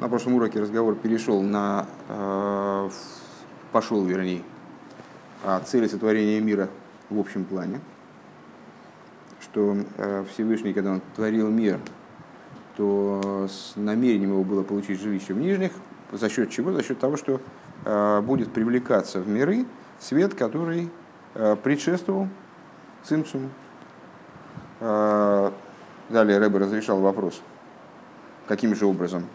на прошлом уроке разговор перешел на, э, пошел, вернее, о цели сотворения мира в общем плане, что э, Всевышний, когда он творил мир, то с намерением его было получить жилище в нижних, за счет чего? За счет того, что э, будет привлекаться в миры свет, который предшествовал цимцуму. Далее Рэбе разрешал вопрос, каким же образом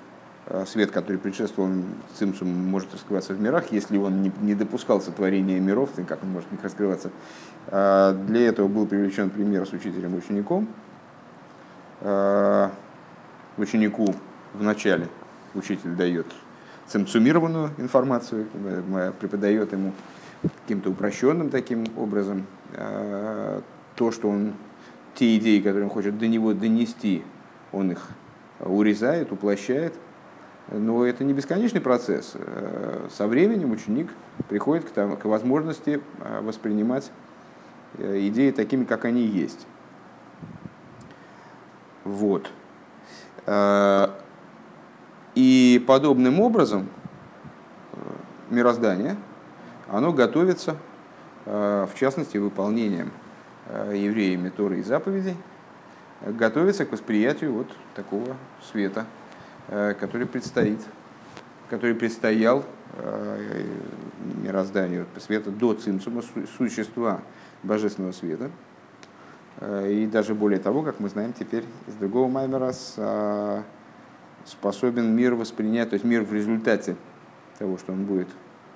свет, который предшествовал цимцум, может раскрываться в мирах, если он не, не допускал сотворения миров, то как он может в них раскрываться. А, для этого был привлечен пример с учителем и учеником. А, ученику в начале учитель дает цимцумированную информацию, преподает ему каким-то упрощенным таким образом то, что он, те идеи, которые он хочет до него донести, он их урезает, уплощает, но это не бесконечный процесс. Э, со временем ученик приходит к, тому, к возможности э, воспринимать э, идеи такими, как они есть. Вот. И подобным образом мироздание, оно готовится, в частности, выполнением евреями Торы и заповедей, готовится к восприятию вот такого света, который предстоит, который предстоял э, мирозданию света до цимсума, существа божественного света. Э, и даже более того, как мы знаем теперь из другого Маймера, способен мир воспринять, то есть мир в результате того, что он будет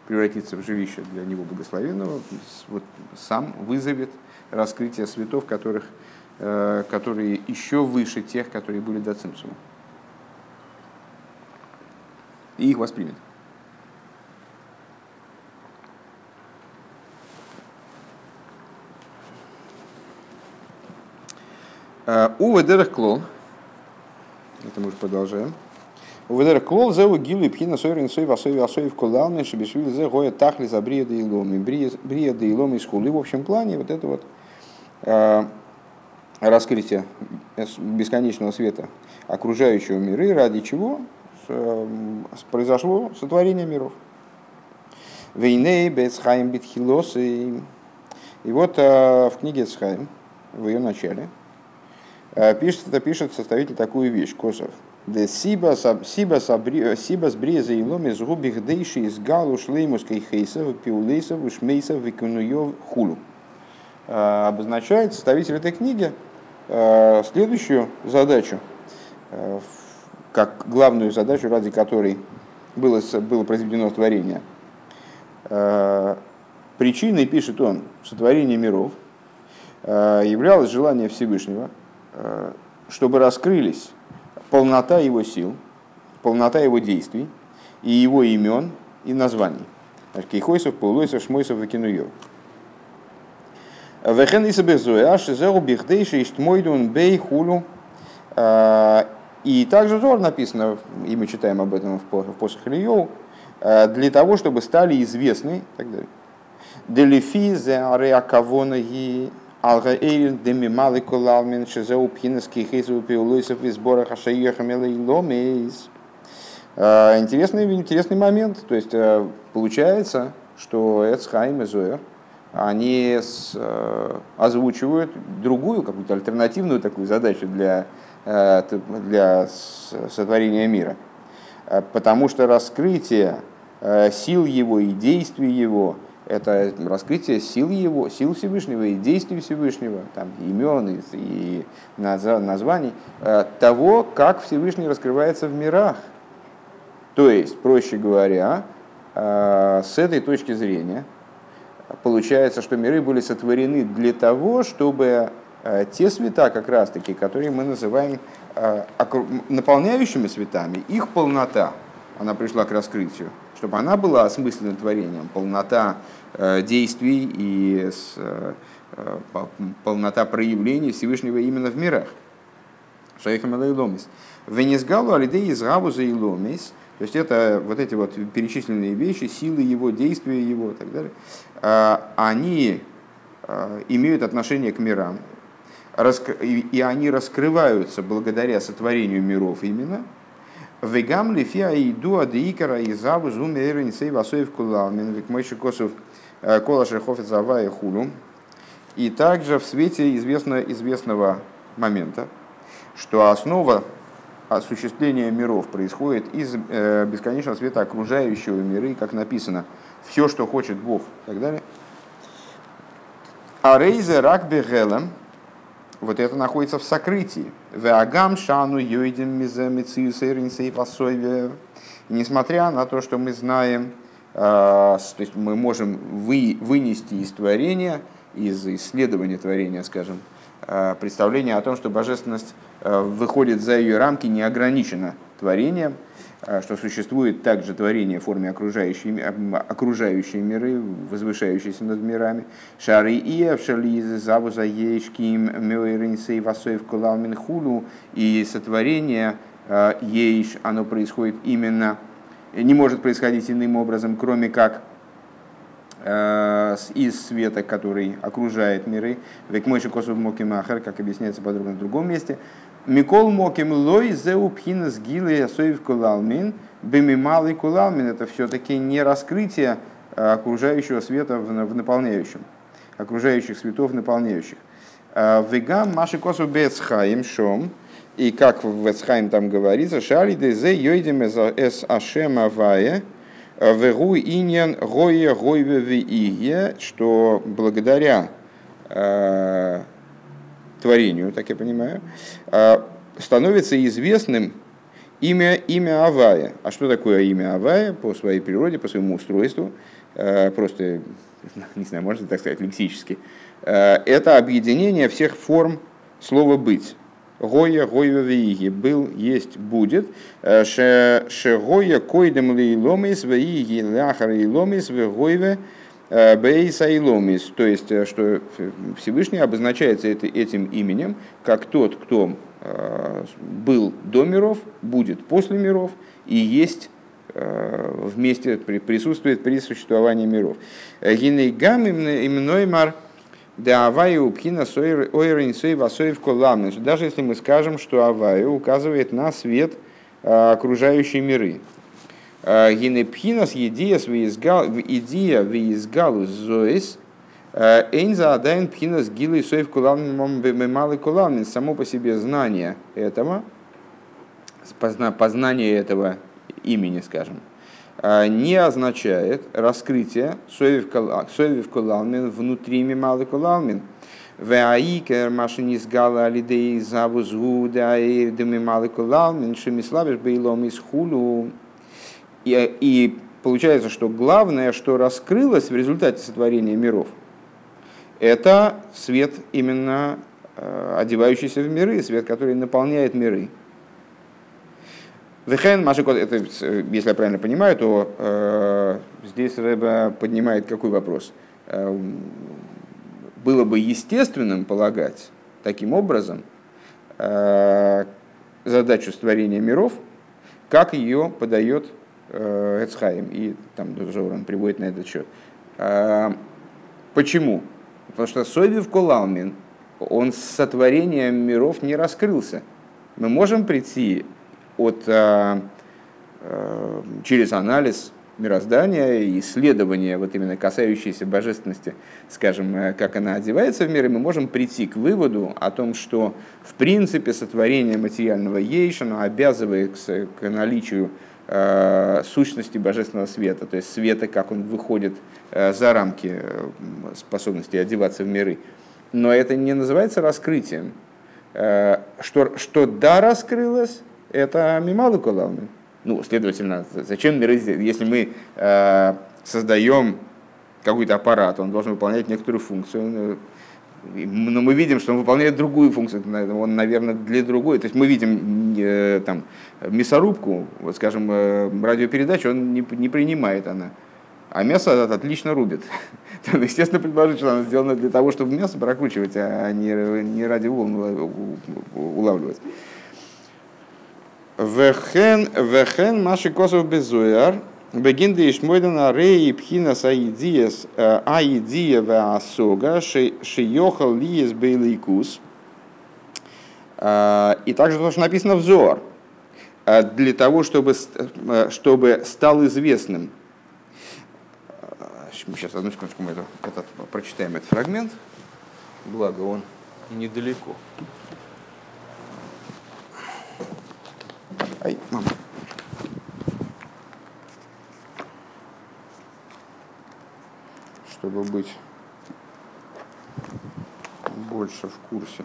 превратиться в жилище для него благословенного, вот сам вызовет раскрытие светов, которых, которые еще выше тех, которые были до цимсума и их воспримет. Э, у Ведерах Клол, это мы уже продолжаем. У Ведерах Клол зеу гилу и пхина сойрин сой васой васой в колдалме, шебешвили зе гоя тахли за брия да иломи. Брия да иломи из хулы. В общем плане вот это вот э, раскрытие бесконечного света окружающего миры, ради чего произошло сотворение миров. Вейней Бецхайм Битхилос. И, и вот э, в книге Эцхайм, в ее начале, э, пишет, это пишет составитель такую вещь, Косов. Де сиба сибас бреза и ломи с губих дейши из галу шлеймуской хейсов, пиулейсов, ушмейсов, викунуев хулу. Э, обозначает составитель этой книги следующую задачу как главную задачу, ради которой было, было произведено творение. Э, причиной, пишет он, сотворения миров э, являлось желание Всевышнего, э, чтобы раскрылись полнота его сил, полнота его действий и его имен и названий. Кейхойсов, Паулойсов, Шмойсов и Кинуев. Вехен Исабезуя, Шизеру Бихдейши, Иштмойдун, Бей, Хулю. И также Зор написано, и мы читаем об этом в посох Ильеву, э, для того, чтобы стали известны и так далее. Делифи зе ареакавонаги алгаэйлин деми малы кулалмин шизеу пхинаски хейсу пиулойсов из сбора хашаиехамела и ломейс. Э, интересный, интересный момент. То есть э, получается, что Эцхайм и Зоер, они озвучивают другую, какую-то альтернативную такую задачу для для сотворения мира. Э, потому что раскрытие э, сил его и действий его – это раскрытие сил его, сил Всевышнего и действий Всевышнего, там, имен и, названий, того, как Всевышний раскрывается в мирах. То есть, проще говоря, с этой точки зрения, получается, что миры были сотворены для того, чтобы Э, те света, как раз-таки, которые мы называем э, наполняющими светами, их полнота, она пришла к раскрытию, чтобы она была осмысленным творением, полнота э, действий и полнота проявлений Всевышнего именно в мирах. Шайхам Алайломис. Венесгалу алидей из Гавуза и Ломис, то есть это вот эти вот перечисленные вещи, силы его, действия его и так далее, они имеют отношение к мирам, и они раскрываются благодаря сотворению миров именно, Вегам лифия иду адиикара и заву зуме эрин сей васоев кулалмин, век мойши косов э, кола шерхофет завая хулу. И также в свете известно, известного момента, что основа осуществления миров происходит из э, бесконечного света окружающего миры, как написано, все, что хочет Бог и так далее. А рейзе рак бегелем, вот это находится в сокрытии. Веагам шану йойдем Несмотря на то, что мы знаем, а, то есть мы можем вы, вынести из творения, из исследования творения, скажем, а, представление о том, что божественность а, выходит за ее рамки, не ограничена творением – что существует также творение в форме окружающей, окружающие миры, возвышающиеся над мирами. Шары и шализы завуза ейшким мёйринсей васоев кулалмин хулу. И сотворение а, ейш, оно происходит именно, не может происходить иным образом, кроме как из света, который окружает миры. Век мойши косов мокимахар, как объясняется подробно в другом месте. Микол моким лой зеу пхинас гилы асоев кулалмин, бемималый кулалмин. Это все-таки не раскрытие а, окружающего света в наполняющем, окружающих светов наполняющих. А, Вегам маши косу бецхаим шом, и как в Эцхайм там говорится, шали дезе йойдем эс ашем авае, вегу иньян гоя гойве виие, что благодаря а, творению, так я понимаю, а, становится известным имя, имя Авая. А что такое имя Авая по своей природе, по своему устройству? А, просто, не знаю, можно так сказать, лексически. А, это объединение всех форм слова «быть». Гоя, Гоя Вииги. Был, есть, будет. Шегоя койдем лейломис, Вииги ляхар лейломис, Вегойве Э, Бейса и то есть, э, что Всевышний обозначается этим именем как тот, кто э, был до миров, будет после миров и есть вместе, присутствует при существовании миров. Гинейгам имноймар да аваю пхина ойрин васоев коламнеш. Даже если мы скажем, что аваю указывает на свет окружающей миры. Э, Гинепхинас идея идея виизгалу зоис Эйнза адайн пхинас гилы соев кулан мемалы кулан. Само по себе знание этого, познание этого имени, скажем, э, не означает раскрытие соевив кулалмин внутри мемалы кулалмин. Веаикер машинис гала алидей завузгу да и демималы кулалмин шемиславиш бейлом из хулу. И, и получается, что главное, что раскрылось в результате сотворения миров, это свет именно э, одевающийся в миры, свет, который наполняет миры. Вехен, Машикот, это, если я правильно понимаю, то э, здесь Рэба поднимает какой вопрос? Э, было бы естественным полагать таким образом э, задачу створения миров, как ее подает Э, Эцхайм, и там Зоран приводит на этот счет. А, почему? Потому что Сойвив Колалмин, он с сотворением миров не раскрылся. Мы можем прийти от, а, а, через анализ мироздания и исследования, вот именно касающиеся божественности, скажем, э, как она одевается в мир, и мы можем прийти к выводу о том, что в принципе сотворение материального ейшана обязывает к наличию Э, сущности божественного света, то есть света, как он выходит э, за рамки э, способности одеваться в миры. Но это не называется раскрытием. Что, что да, раскрылось, это мималу кулалмин. Ну, следовательно, зачем миры, если мы создаем какой-то аппарат, он должен выполнять некоторую функцию, но мы видим, что он выполняет другую функцию, он, наверное, для другой. То есть мы видим э, там, мясорубку, вот, скажем, э, радиопередачу, он не, не принимает она. А мясо отлично рубит. Естественно, предположить, что она сделана для того, чтобы мясо прокручивать, а не, не радиоволн улавливать. Вехен, вехен маши косов безуяр, Бегинда Ишмойдана Рей Пхина Саидиес э, Аидия Асога Шиехал Лиес Бейликус. Э, и также то, что написано в Зор. для того, чтобы, чтобы стал известным. Сейчас, одну секундочку, мы это, этот, прочитаем этот фрагмент. Благо, он недалеко. Ай, мама. Чтобы быть больше в курсе.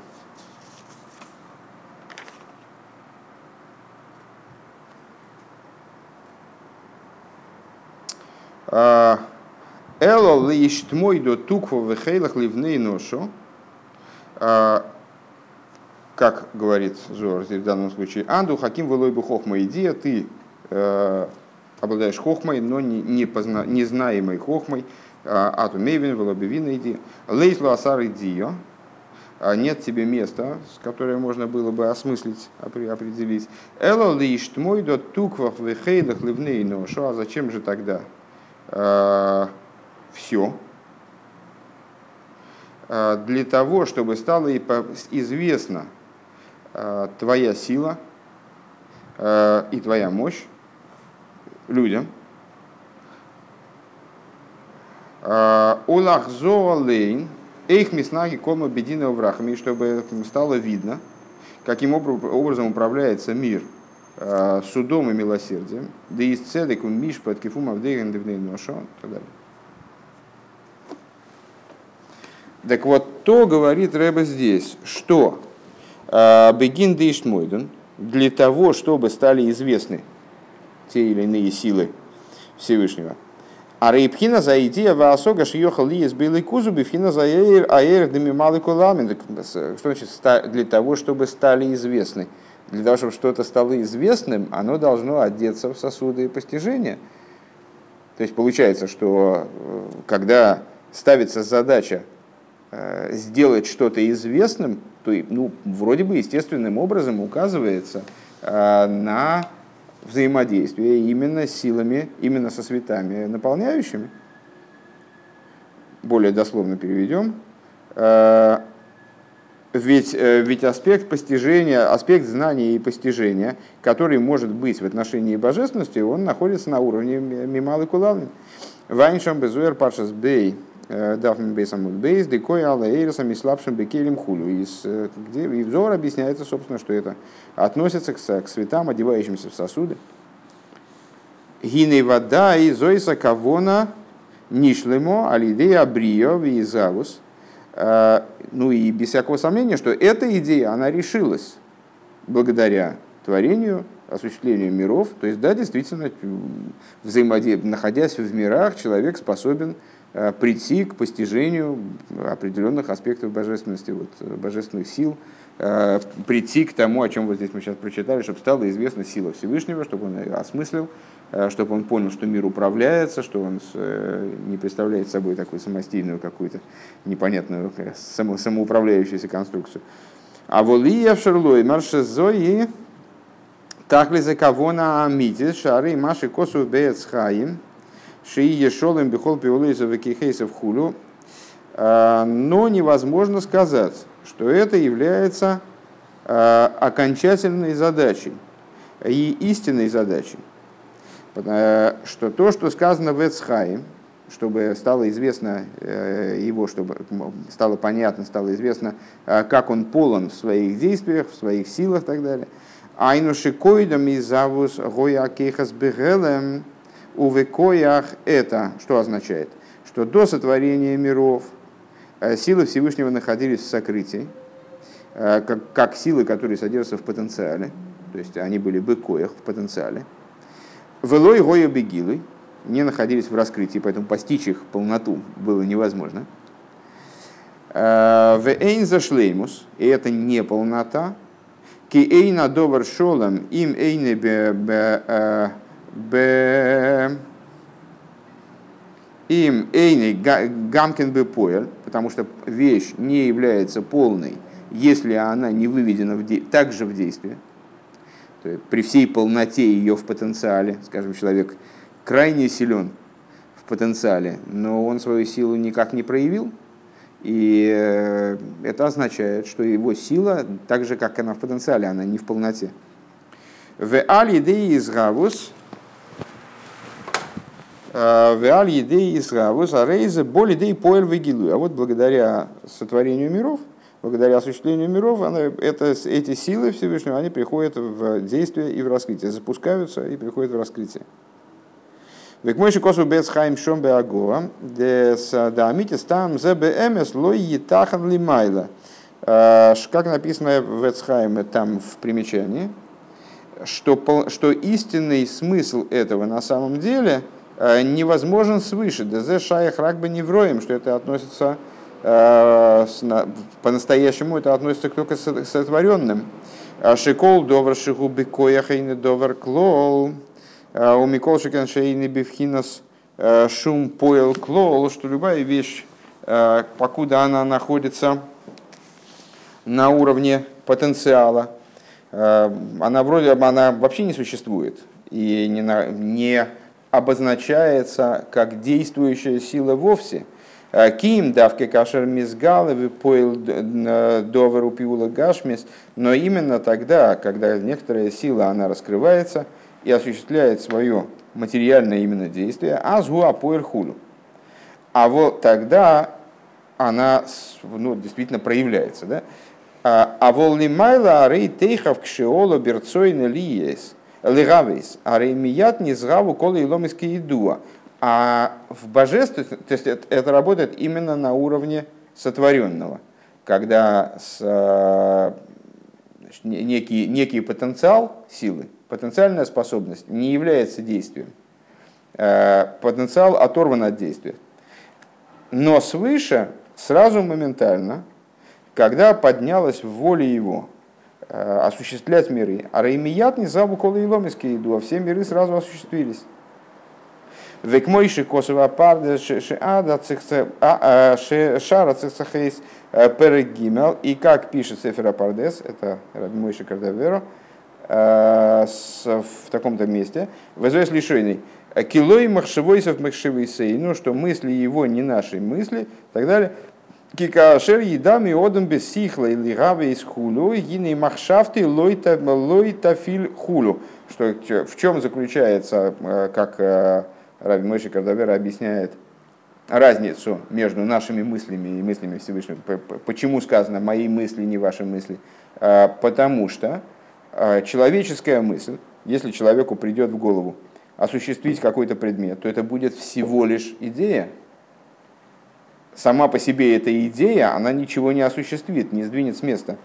Эло лишь мой до туква в хейлах ливней ношу. А, как говорит Зор в данном случае, Анду Хаким Велойбу Хохма идея, ты э, обладаешь хохмой, но не, не, позна, не знаемой хохмой, а, Ату Мейвин, Велобивина идея, Лейслу Асар идея, а нет тебе места, с которое можно было бы осмыслить, определить. Эло лишь мой до туквах в хейлах ливней ношу, а зачем же тогда э, все? Для того, чтобы стало известно твоя сила и твоя мощь людям. Э, Улах зоалейн, эйх миснаги кома бедина врахами, чтобы стало видно, каким образом управляется мир судом и милосердием, да и цедек миш под кифум авдейген ноша и так далее. Так вот, то говорит Рэба здесь, что а, Бегин Дейштмойден, для того, чтобы стали известны те или иные силы Всевышнего. А рейпхина за идея ваасога шиехал ли из белой кузубы фина за эйр аэр демималы куламин. Что значит для того, чтобы стали известны? Для того, чтобы что-то стало известным, оно должно одеться в сосуды и постижения. То есть получается, что э, когда ставится задача э, сделать что-то известным, то ну, вроде бы естественным образом указывается э, на взаимодействие именно силами, именно со светами наполняющими. Более дословно переведем. Э, ведь, э, ведь аспект постижения, аспект знания и постижения, который может быть в отношении божественности, он находится на уровне мималы кулавны. Вайншам безуэр паршас бей Дафм Бейсам Бейс, Декой Алла Эйрисом и слабшим Бекелем Хулю. Э, где и взор объясняется, собственно, что это относится к, к светам, одевающимся в сосуды. Гиней вода и Зоиса Кавона Нишлемо Алидея Брио Визавус. Э, ну и без всякого сомнения, что эта идея, она решилась благодаря творению, осуществлению миров. То есть, да, действительно, взаимодействие, находясь в мирах, человек способен прийти к постижению определенных аспектов божественности, вот, божественных сил, э, прийти к тому, о чем вот здесь мы сейчас прочитали, чтобы стала известна сила Всевышнего, чтобы он ее осмыслил, э, чтобы он понял, что мир управляется, что он не представляет собой такую самостийную какую-то непонятную само, самоуправляющуюся конструкцию. А волия в шерлой маршезои так ли за кого на амитис шары маши косу бецхаим – Шии Ешолем Бехол Пиолейза Векихейса в Хулю. А, но невозможно сказать, что это является а, окончательной задачей и истинной задачей. Что то, что сказано в Эцхаим, чтобы стало известно э, его, чтобы стало понятно, стало известно, а, как он полон в своих действиях, в своих силах и так далее. Айнуши койдам из завус гоя кейхас бегелем у векоях это что означает? Что до сотворения миров э, силы Всевышнего находились в сокрытии, э, как, как силы, которые содержатся в потенциале, то есть они были в быкоях в потенциале. Велой гоя бегилы не находились в раскрытии, поэтому постичь их полноту было невозможно. Э, в эйн зашлеймус, и это не полнота, ки эйна довар шолом им эйне Б... Им эйный гамкин бы поэль, потому что вещь не является полной, если она не выведена в де... также в действие. То есть при всей полноте ее в потенциале, скажем, человек крайне силен в потенциале, но он свою силу никак не проявил, и э, это означает, что его сила, так же как она в потенциале, она не в полноте. В аль из гавус, в аль идеи из гавус, а рейзе более идеи поэль вигилу. А вот благодаря сотворению миров, благодаря осуществлению миров, она, это, эти силы Всевышнего, они приходят в действие и в раскрытие, запускаются и приходят в раскрытие. Век мой косу без хайм шом беагоа, дес дамитис там зе бемес лой етахан лимайла. Как написано в Эцхайме там в примечании, что, что истинный смысл этого на самом деле невозможен свыше. Дезе шаях ракба невроем, что это относится по-настоящему это относится только к сотворенным. Шикол довар шигу бекояхайны довар клол. А у Микол Шейни Бифхинас э, шум поел клол, что любая вещь, э, покуда она находится на уровне потенциала, э, она вроде она вообще не существует и не, не обозначается как действующая сила вовсе. Ким давке кашер мизгаловы поил доверу пиула гашмис, но именно тогда, когда некоторая сила она раскрывается – и осуществляет свое материальное именно действие, азгу апоэр хулю. А вот тогда она ну, действительно проявляется. Да? А волни майла арей тейхав кшиола берцойна лиес арей мият низгаву кола и ломиски идуа. А в божестве, то есть это, это работает именно на уровне сотворенного, когда с, значит, некий, некий потенциал силы потенциальная способность не является действием. Э, потенциал оторван от действия. Но свыше, сразу моментально, когда поднялась в его э, осуществлять миры, а Реймият не забу кола и ломиски иду, а все миры сразу осуществились. Век мойши косова парда шара цехейс перегимел. И как пишет Сефера Пардес, это Мойши Кардаверо, Э, в таком-то месте. Возойс лишойный. Килой махшевойсов махшевойсей. Ну, что мысли его не наши мысли и так далее. Кикашер и одам без сихла или гаве из хулю, гины махшафты лойта, лойта филь хулю. Что, в чем заключается, э, как э, Раби Мойши Кардавера объясняет, разницу между нашими мыслями и мыслями Всевышнего. Почему сказано «мои мысли, не ваши мысли»? Потому что человеческая мысль, если человеку придет в голову осуществить какой-то предмет, то это будет всего лишь идея. Сама по себе эта идея, она ничего не осуществит, не сдвинет с места.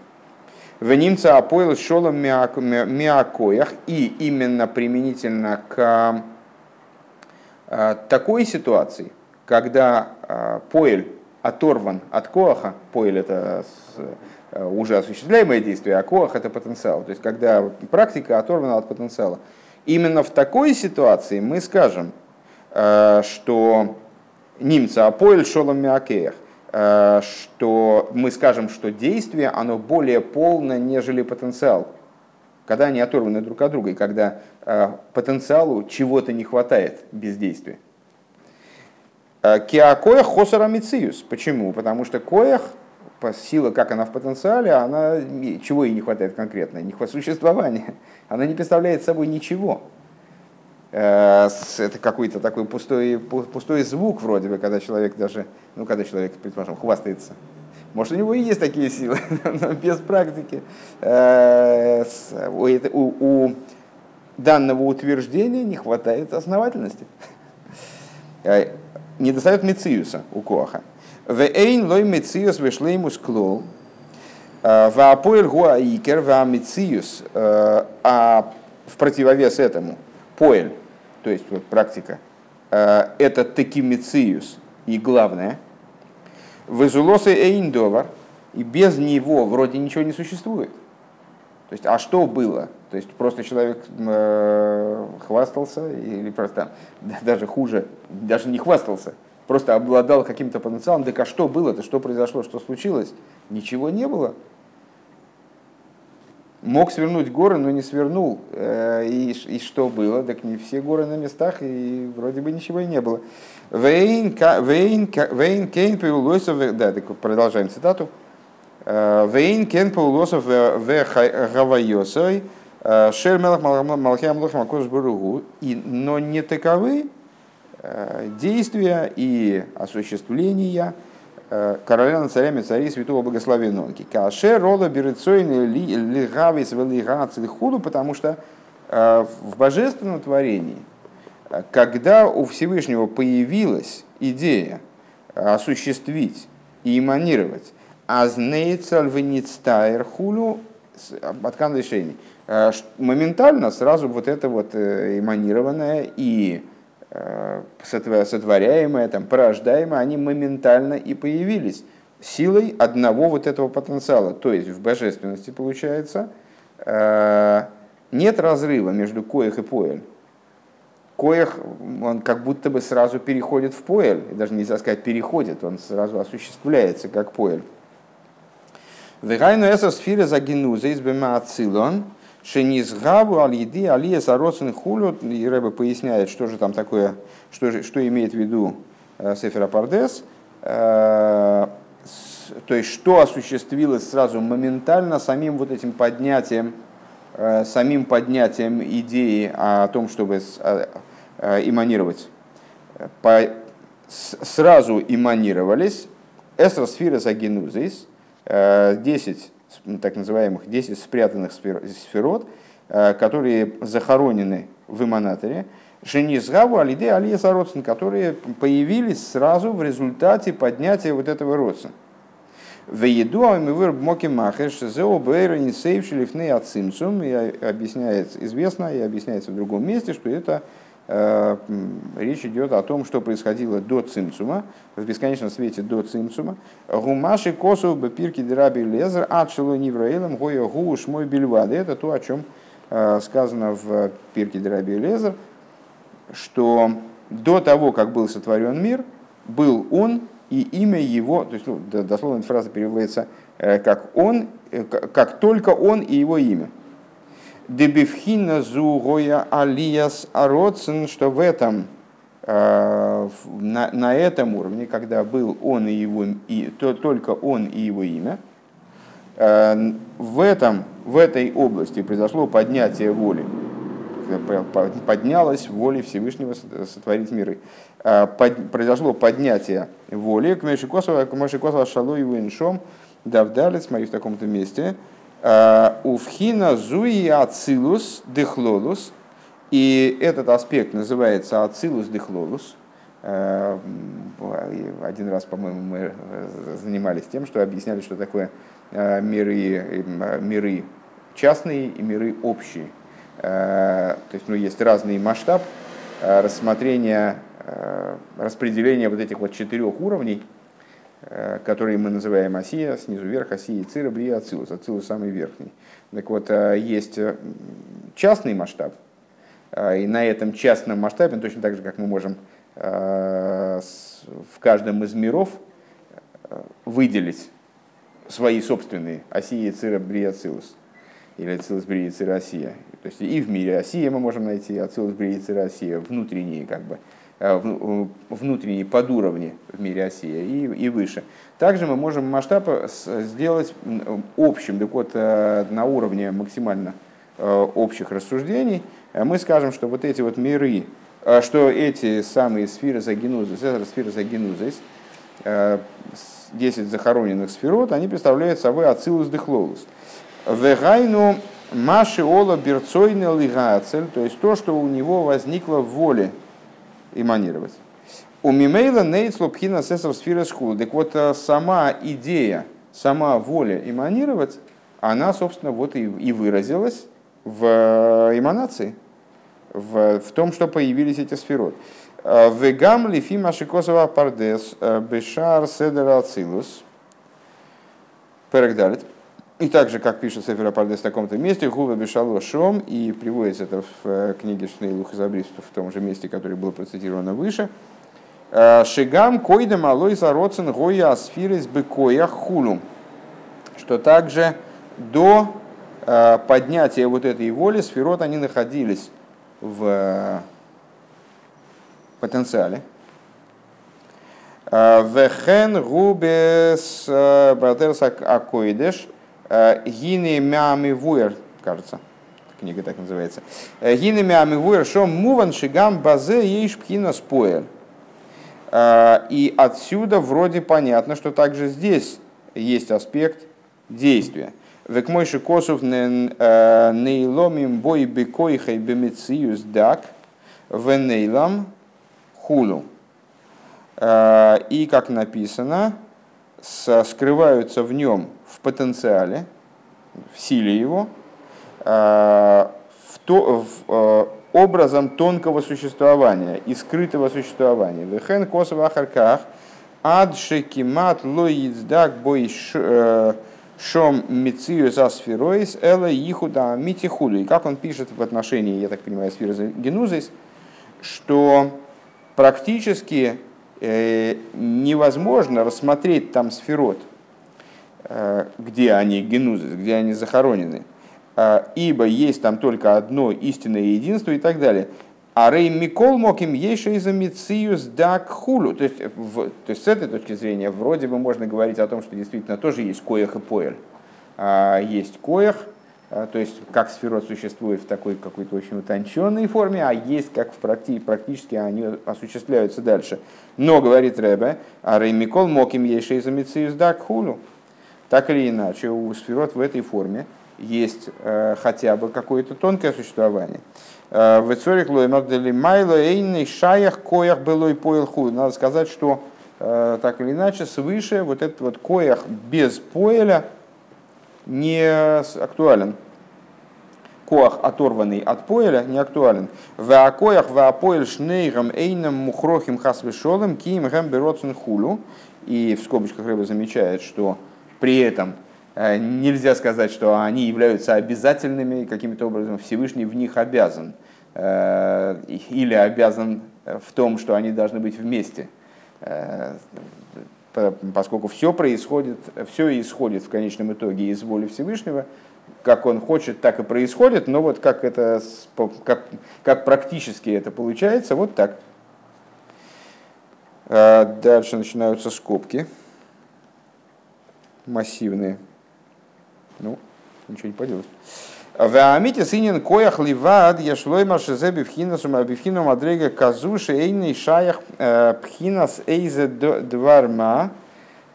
В немца апоил шолом миакоях, и именно применительно к а, такой ситуации, когда а, поэль оторван от коаха, поэль это Э, уже осуществляемое действие, а коах это потенциал. То есть когда практика оторвана от потенциала. Именно в такой ситуации мы скажем, э, что немца апоэль шолом миакеях, э, что мы скажем, что действие оно более полно, нежели потенциал. Когда они оторваны друг от друга, и когда потенциалу чего-то не хватает без действия. Киакоях хосара Почему? Потому что коях сила, как она в потенциале, она чего ей не хватает конкретно? Не хватает существования. Она не представляет собой ничего. Э, это какой-то такой пустой, пустой звук вроде бы, когда человек даже, ну, когда человек, предположим, хвастается. Может, у него и есть такие силы, но без практики. Э, у, у данного утверждения не хватает основательности. Э, не достает мециуса у Коаха. Вейн лой мециус вешлеймус клол. Ваапоэль гуаикер ваамециус. А в противовес этому поэль, то есть вот практика, это таки мециус и главное. Везулосы эйндовар, и без него вроде ничего не существует. То есть, а что было? То есть просто человек э, хвастался или просто даже хуже, даже не хвастался, просто обладал каким-то потенциалом. Так а что было-то, что произошло, что случилось? Ничего не было. Мог свернуть горы, но не свернул. Э, и, и что было? Так не все горы на местах, и вроде бы ничего и не было. Вейн Кейн Павлосов, да, так продолжаем цитату. Э, Вейн Кен Павлосов в Гавайосой, Шер Мелах Малхия Млохма Кошбаругу, но не таковы действия и осуществления короля над царями царей святого благословеннонки. Каше рола берецойны лигавис велигаци худу, потому что в божественном творении, когда у Всевышнего появилась идея осуществить и эманировать азнейцаль веництайр хулю от решений, моментально сразу вот это вот эманированное и сотворяемое, там, порождаемое, они моментально и появились силой одного вот этого потенциала. То есть в божественности получается э, нет разрыва между коих и поэль. Коих, он как будто бы сразу переходит в поэль, даже нельзя сказать переходит, он сразу осуществляется как поэль. Вегайну эсер сфире за генуза из ацилон – Шенизгаву аль-еды алия сароцин хулю. И Рэбе поясняет, что же там такое, что, же, что имеет в виду э, Сефера Пардес. Э, то есть, что осуществилось сразу моментально самим вот этим поднятием, э, самим поднятием идеи о том, чтобы эманировать. По, сразу эманировались эсросфира сагинузис, 10 так называемых 10 спрятанных сферот, э, которые захоронены в эманаторе, Шенизгаву Алиде Алия Сародсен, которые появились сразу в результате поднятия вот этого родства. В еду Амивыр Моки Махеш Зео Бейра Нисейв Шелифны Ацимсум, и объясняется, известно и объясняется в другом месте, что это Э, речь идет о том, что происходило до цимцума, в бесконечном свете до цимцума. Гумаши косу бепирки драби лезер адшилу нивраилам гоя гуш мой бельвады. Это то, о чем э, сказано в пирке драби лезер, что до того, как был сотворен мир, был он и имя его, то есть ну, дословно фраза переводится э, как он, как только он и его имя. Дебивхина зугоя алияс ароцин, что в этом, э, на, на этом уровне, когда был он и его, и, то, только он и его имя, э, в, этом, в этой области произошло поднятие воли, поднялась воля Всевышнего сотворить миры. Э, произошло поднятие воли к Мешикосова Шалу и Виншом, Давдалец, смотри в таком-то месте, Э, Уфхина зуи ацилус дехлолус. И этот аспект называется ацилус дехлолус. Э, один раз, по-моему, мы занимались тем, что объясняли, что такое э, миры, миры частные и миры общие. То есть ну, есть разный масштаб рассмотрения, распределения вот этих вот четырех уровней – Э, которые мы называем осия, снизу вверх, осия, цира, брия, ацилус. Ацилус самый верхний. Так вот, э, есть э, частный масштаб, и на этом частном масштабе, ну, точно так же, как мы можем в каждом из миров выделить свои собственные осия, цира, брия, ацилус. Или ацилус, брия, цира, осия. То есть и в мире осия мы можем найти, ацилус, брия, цира, осия, внутренние как бы Э, э, внутренние подуровни в мире Осия и, и выше. Также мы можем масштаб сделать общим, так вот э, на уровне максимально общих рассуждений, мы скажем, что вот эти вот миры, что эти самые сферы загенузис, сферы загенузис, 10 захороненных сферот, они представляют собой ацилус дехлолус. Вегайну маши ола берцойна лигацель, то есть то, что у него возникло в воле эманировать. У Мимейла Нейц Лупхина Сесов Сфира Шхул. Так вот, э, сама идея, сама воля эманировать, она, собственно, вот и, и выразилась в э, эманации, в, в том, что появились эти сферот. Э, Вегам лифи машикосова пардес бешар седера ацилус. Перегдалит. И также, как пишет Сефер Пардес в таком-то месте, Гува Бешало Шом, и приводится это в э, книге Шнейлух Изабристов в том же месте, который был процитировано выше, «Э, Шигам койда малой зароцен гоя асфирис быкоя хулум. Что также до э, поднятия вот этой воли сферот они находились в потенциале. Вехен губес братерс акоидеш – Гины мями вуэр, кажется. книга так называется. Гинами амивуэр шом муван шигам базе ейш пхина споэль. И отсюда вроде понятно, что также здесь есть аспект действия. Век мой шикосов нейломим бой бекойхай бемециюс дак венейлам хулу. И как написано, скрываются в нем в потенциале, в силе его, в то, в, образом тонкого существования и скрытого существования. Вехен косов ахарках ад шекимат лоидздак бой э, шом мицию за сфероис эла ихуда митихулю. И как он пишет в отношении, я так понимаю, сферы генузис, что практически э, невозможно рассмотреть там сферот, э, где они генузис, где они захоронены, ибо есть там только одно истинное единство и так далее. А рей микол моким ейша из амициюс дак. То есть, с этой точки зрения вроде бы можно говорить о том, что действительно тоже есть коях и поэль. А, есть коях, а, то есть как сферот существует в такой какой-то очень утонченной форме, а есть как в практи, практически они осуществляются дальше. Но, говорит Рэбе, а рей микол моким ейша из амициюс дак. Так или иначе, у сферот в этой форме есть э, хотя бы какое-то тонкое существование. Э, в Цорих Лоймагдели Майло Эйный Шаях Коях Белой Поил Худ. Надо сказать, что э, так или иначе свыше вот этот вот Коях без Поэля не актуален. Коах, оторванный от поэля, не актуален. В акоях в апоэль шнейрам эйном мухрохим хасвешолем киим гэм хулю. И в скобочках рыба замечает, что при этом Э, нельзя сказать, что они являются обязательными, каким-то образом Всевышний в них обязан. Э, или обязан в том, что они должны быть вместе. Э, поскольку все происходит, все исходит в конечном итоге из воли Всевышнего, как он хочет, так и происходит, но вот как, это, как, как практически это получается, вот так. Дальше начинаются скобки массивные. Ну, ничего не поделать. Ваамите сынин коях ливад яшлой маршезе бифхинас ума бифхину мадрега казуши эйный шаях э, пхинас эйзе дварма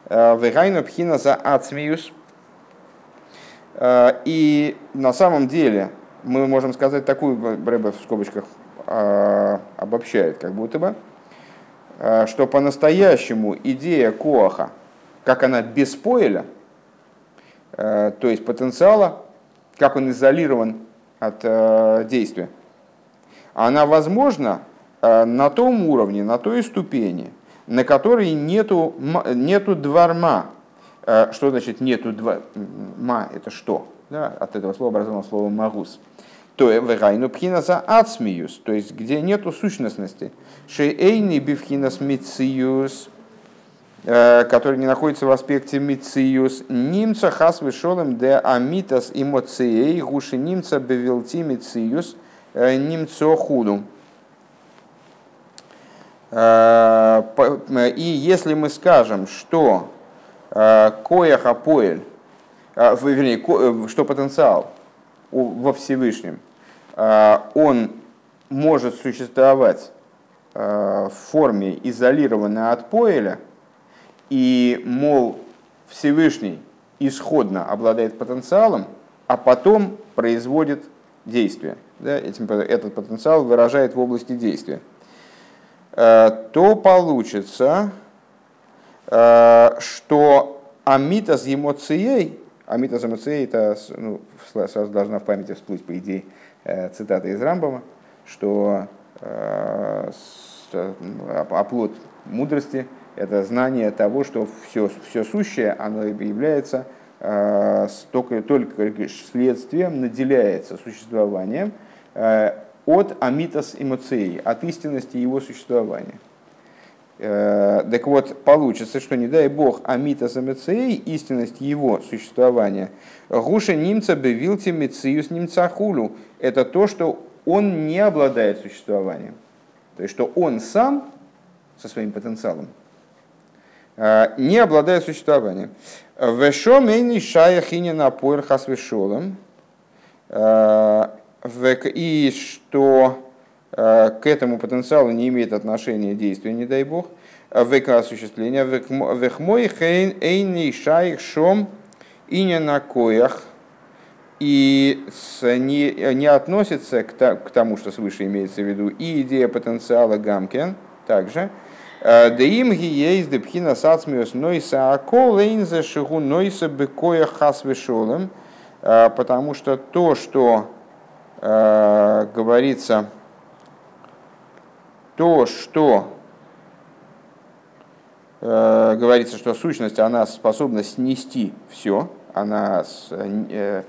э, вегайну пхинаса ацмиюс. Э, и на самом деле мы можем сказать такую, Брэбе в скобочках обобщает, как будто бы, что по-настоящему идея Коаха, как она без поэля, Э, то есть потенциала, как он изолирован от э, действия, она возможна э, на том уровне, на той ступени, на которой нету, нету дворма. Что значит нету дворма? Это что? Да, от этого слова образовано слово магус. То вегайну пхинаса ацмиюс, то есть где нету сущностности. Шейни бифхинас мициюс, который не находится в аспекте мициюс, немца хас вышелым де амитас эмоцией, гуши немца бевелти мициюс, э, немцо худу. Э, и если мы скажем, что коях апоэль, вернее, что потенциал во Всевышнем, он может существовать в форме изолированной от поэля – и, мол, Всевышний исходно обладает потенциалом, а потом производит действие. Да, этим, этот потенциал выражает в области действия. Э, то получится, э, что амитас эмоцией, амитас эмоцией, это ну, сразу должна в памяти всплыть, по идее, э, цитата из Рамбама, что оплот мудрости – это знание того, что все, все сущее, оно является э, только, только следствием, наделяется существованием э, от амитас эмоций, от истинности его существования. Э, так вот, получится, что не дай бог амитас эмоций, истинность его существования, гуша немца бевилти мециюс немца хулю, это то, что он не обладает существованием. То есть, что он сам со своим потенциалом не обладает существованием. Вешо мейни шая хинина поэр хасвешолом. Э, и что к этому потенциалу не имеет отношения действия, не дай бог, век осуществления, век мой хейн эйни шайх шом и не на коях, и не, не относится к, тому, что свыше имеется в виду, и идея потенциала Гамкен также. Деим ги есть депхина сацмиос нойса акол эйнзе шигу нойса бекоя хасвешолем, потому что то, что э, говорится, то, что э, говорится, что сущность, она способна снести все, она э,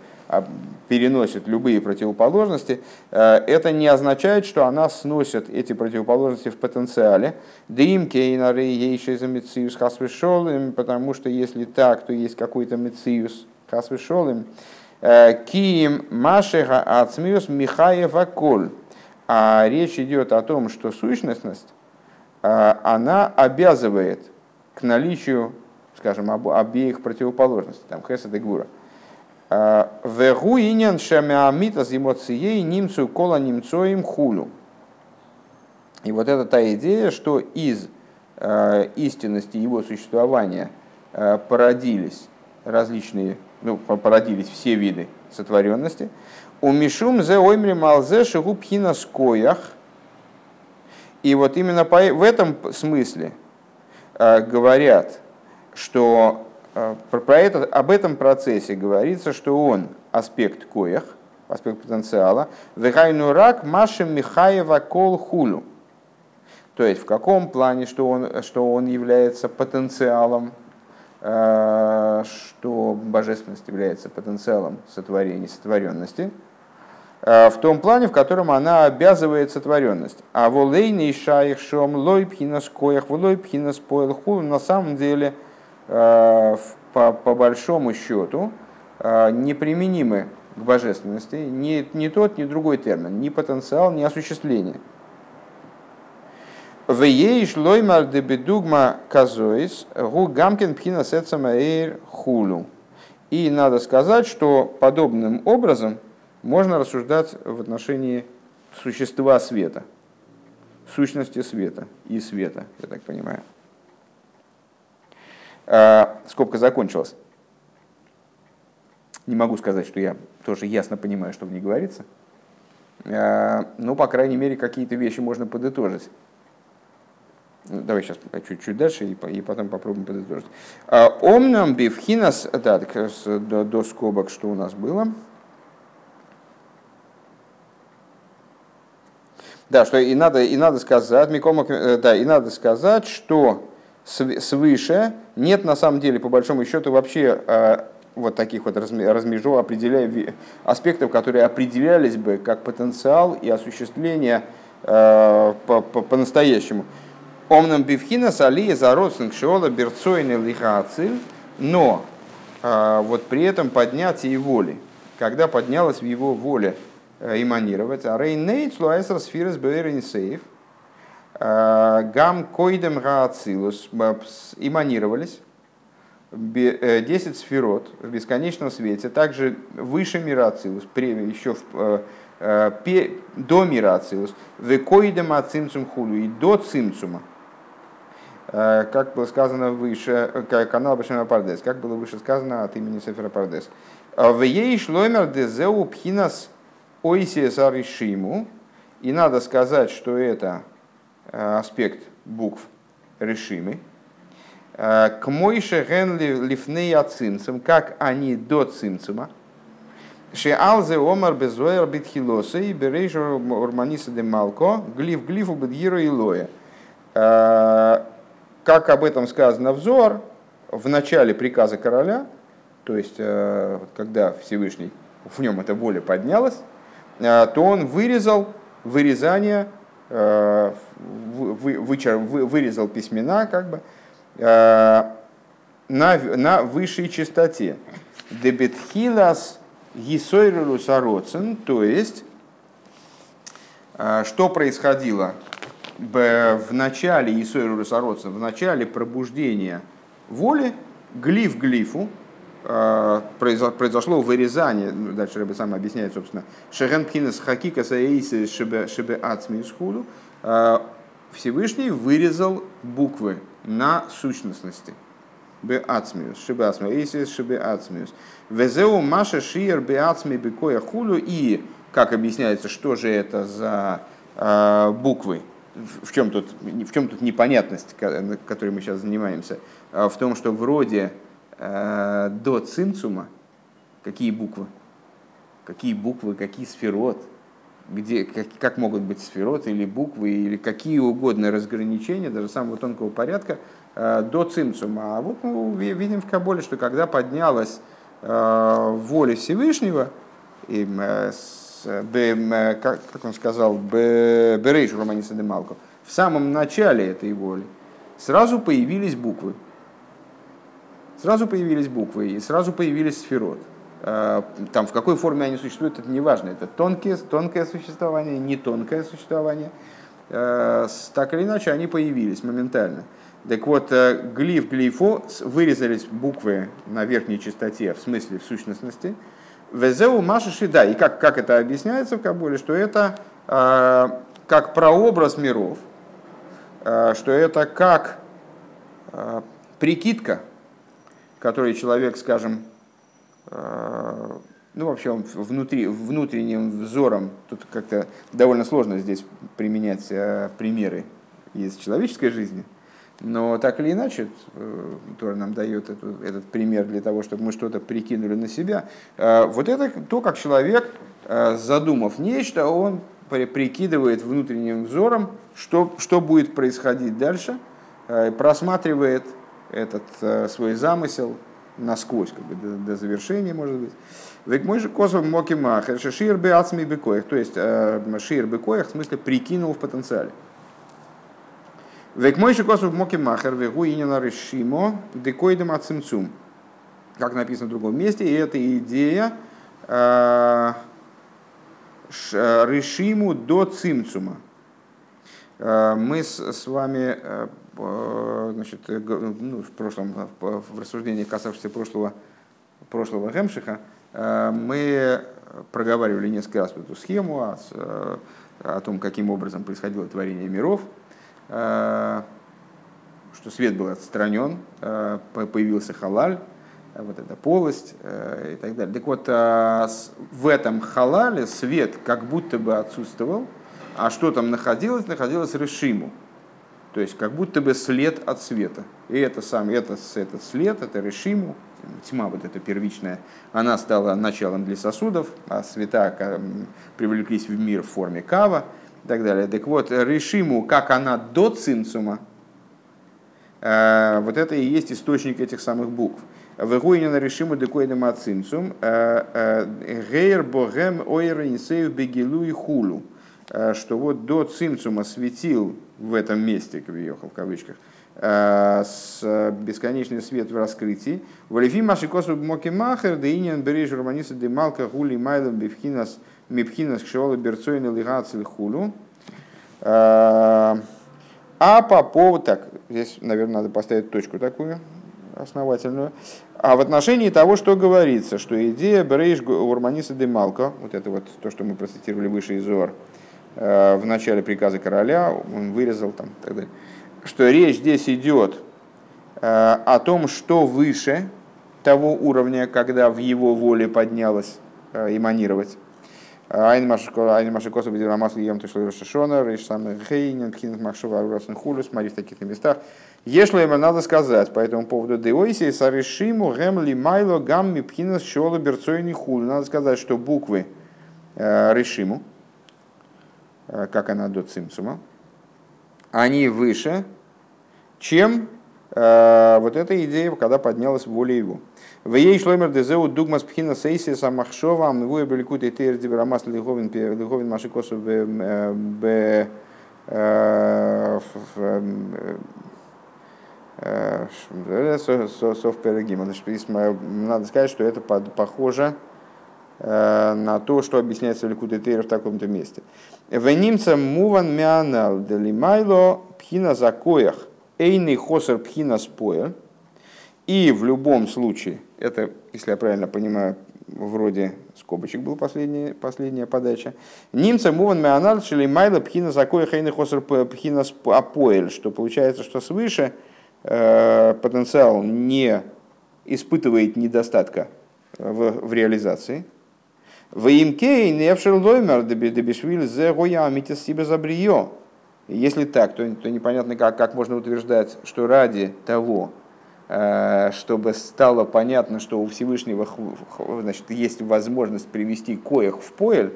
переносит любые противоположности, э, это не означает, что она сносит эти противоположности в потенциале. Дим кейнары ейший за мециус хасвешолым, потому что если так, то есть какой-то мециус хасвешолым. Э, Киим машеха ацмиус михаева коль. А речь идет о том, что сущностность, э, она обязывает к наличию, скажем, обеих противоположностей, там, хесед и гура. Вегу иньян шамиамита с эмоцией немцу кола немцоим хулю. И вот это та идея, что из э, истинности его существования э, породились различные, ну, породились все виды сотворенности. У Мишум зе оймри малзе шигубхина скоях. И вот именно по, в этом смысле э, говорят, что Э, про это, об этом процессе говорится, что он аспект коях, аспект потенциала, вехайну рак машем михаева кол хулю. То есть в каком плане, что он, что он является потенциалом, э, что божественность является потенциалом сотворения, сотворенности, э, в том плане, в котором она обязывает сотворенность. А волейный шаих шом лой пхинас коях, волой пхинас поэл на самом деле – по, по большому счету э, неприменимы к божественности ни, ни тот, ни другой термин, ни потенциал, ни осуществление. Вееш лоймар де бедугма казоис гу гамкин пхина сецамаэйр хулу. И надо сказать, что подобным образом можно рассуждать в отношении существа света, сущности света и света, я так понимаю. А, скобка закончилась. Не могу сказать, что я тоже ясно понимаю, что в ней говорится. А, но, по крайней мере, какие-то вещи можно подытожить. Ну, давай сейчас чуть-чуть дальше и потом попробуем подытожить. А, Омнам бифхинас, да, до, до скобок, что у нас было. Да, что и надо, и надо сказать, Микома, э, да, и надо сказать, что свыше нет на самом деле, по большому счету, вообще а, вот таких вот размежу, определяя, аспектов, которые определялись бы как потенциал и осуществление а, по-настоящему. Омнам бифхина сали за родственник шиола берцойны лихациль, но а, вот при этом поднятие воли, когда поднялась в его воле эманировать, а рейнейт слуайсер сфирас беверин сейф – Гам койдем гаацилус эманировались 10 э, сферот в бесконечном свете, также выше мира Ацилус, еще в, э, э, до мира Ацилус, векоидем ацимцум хулю и до цимцума, как было сказано выше, канал Башема Пардес, как было выше сказано от имени Сефера Пардес. В ей шломер дезеу пхинас ойсиес аришиму, и надо сказать, что это Э, аспект букв решимый. Э, к Мойше ген лифнея цимцем, как они до цимцема. Ше алзе омар безоер битхилоса и берейш урманиса де малко, глиф глифу бедгиро и лоя. Э, как об этом сказано взор в начале приказа короля, то есть когда Всевышний в нем эта воля поднялась, то он вырезал вырезание вы, вычер, вы, вырезал письмена как бы, э, на, на высшей частоте. Дебетхилас гисойрелус ароцин, то есть, э, что происходило в начале Исойрелус ароцин, в начале пробуждения воли, глиф глифу, произошло вырезание, ну, дальше Рэбе сам объясняет, собственно, Шеген Пхинес Хакика Саэйси Шебе Ацмиус Худу, Всевышний вырезал буквы на сущностности. Бе ацмиус, шибе ацмиус, эйсис шибе ацмиус. Везеу маша шиер бе ацми бекоя хулю. И, как объясняется, что же это за э, буквы, в чем, тут, в чем тут непонятность, которой мы сейчас занимаемся, в том, что вроде э, до цинцума какие буквы, какие буквы, какие сферот, где, как, как могут быть сферот или буквы, или какие угодно разграничения, даже самого тонкого порядка, э, до цимцума. А вот мы видим в Каболе, что когда поднялась э, воля Всевышнего, и, э, с, бе, э, как, как он сказал, Берейш Романиса де Малко, в самом начале этой воли сразу появились буквы. Сразу появились буквы, и сразу появились сферот. Э, там в какой форме они существуют, это не важно. Это тонкие, тонкое существование, не тонкое существование. Э, так или иначе, они появились моментально. Так вот, э, глиф, глифо, вырезались буквы на верхней частоте, в смысле, в сущностности. Везеу машиши, да, и как, как это объясняется в Кабуле, что это как прообраз миров, что это как прикидка, которой человек, скажем, ну, вообще он внутри, внутренним взором, тут как-то довольно сложно здесь применять э, примеры из человеческой жизни, но так или иначе, э, Тора нам дает эту, этот пример для того, чтобы мы что-то прикинули на себя. Вот это то, как человек, задумав нечто, он прикидывает внутренним взором, что, что будет происходить дальше, просматривает этот свой замысел, насквозь, как бы до, до завершения, может быть. Век мой же косов моки махер, шир бы ацми бекоях, то есть э, шир бекоях, в смысле прикинул в потенциале. Век мой же косов моки махер, вегу инина решимо, декойдем ацимцум. Как написано в другом месте, и эта идея э, э решиму до цимцума. Э, мы с, вами значит, э, ну, в прошлом, в рассуждении, касавшемся прошлого, прошлого Гемшиха, э, мы проговаривали несколько раз эту схему о, э, о том, каким образом происходило творение миров, что свет был отстранен, появился халаль, вот эта полость и так далее. Так вот, в этом халале свет как будто бы отсутствовал, а что там находилось? Находилось решиму. То есть как будто бы след от света. И это сам, это, этот след, это решиму, тьма вот эта первичная, она стала началом для сосудов, а света привлеклись в мир в форме кава и так далее. Так вот, решиму, как она до цинцума, э, вот это и есть источник этих самых букв. Вегуйнин решиму декойдем ацинцум, э, э, гейр богем ойр инсею бегилу и хулу. Что вот до цинцума светил в этом месте, Кавиехал в кавычках, э, с бесконечный свет в раскрытии. Валифи маши косу моки махер, да инин бережь романиса де малка гули майлом бифхинас мипхинас кшиола берцойна лигацель хулу. Э, а по поводу, так, здесь, наверное, надо поставить точку такую основательную. А в отношении того, что говорится, что идея Берейш Урманиса де Малка, вот это вот то, что мы процитировали выше из Ор, Э, в начале приказа короля, он вырезал там так далее, что речь здесь идет э, о том, что выше того уровня, когда в его воле поднялось э, эманировать. Айн Машикоса Бедира Масла Ем Тишло Шишона, Рейш Сам Хейнин, Пхинат Махшува Аргросен Хулю, смотри в таких местах. Если ему надо сказать по этому поводу Деойси, Саришиму, Гем Лимайло, Гам Мипхинас Шола Берцойни Хулю. Надо сказать, что буквы Решиму, Э, как она до цимсума, они выше, чем э, вот эта идея, когда поднялась воля его. В ей шломер дезеу дугмас пхина сейси самахшова амнивуя беликут и тейр дибрамас лиховин лиховин машикосу б Совперегима. Надо сказать, что это похоже Э, на то, что объясняется в Ликуте Тейра в таком-то месте. Венимца муван мианал делимайло пхина закоях эйный хосер пхина споя. И в любом случае, это, если я правильно понимаю, вроде скобочек был последняя, последняя подача. Немца муван меанал шели майла пхина закоя хайны хосер пхина апоэль, что получается, что свыше э, потенциал не испытывает недостатка в, в реализации. В имкей невшер лоймер дебишвиль зе гоя амитис себе забрио. Если так, то, то непонятно, как, как можно утверждать, что ради того, Э, чтобы стало понятно, что у Всевышнего значит, есть возможность привести коих в поэль,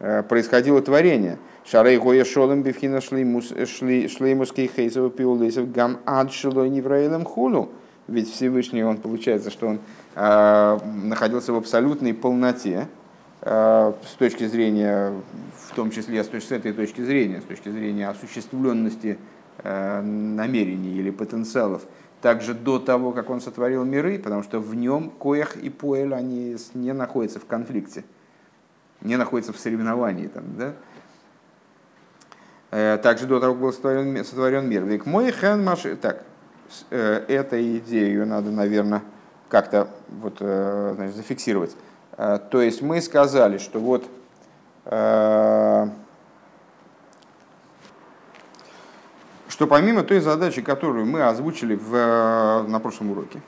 э, происходило творение. Шарей гоя шолем бифхина шлеймуский хейсов пиулейсов гам ад шилой невраилем хулу. Ведь Всевышний, он получается, что он э, находился в абсолютной полноте э, с точки зрения, в том числе с, точки, с этой точки зрения, с точки зрения осуществленности э, намерений или потенциалов также до того, как он сотворил миры, потому что в нем Коях и Поэль, они не находятся в конфликте, не находятся в соревновании. Там, да? Э, также до того, как был сотворен, сотворен мир. Век мой хэн маши... Так, э, эту идею надо, наверное, как-то вот, э, значит, зафиксировать. То есть мы сказали, что вот что помимо той задачи, которую мы озвучили в, э, на прошлом уроке,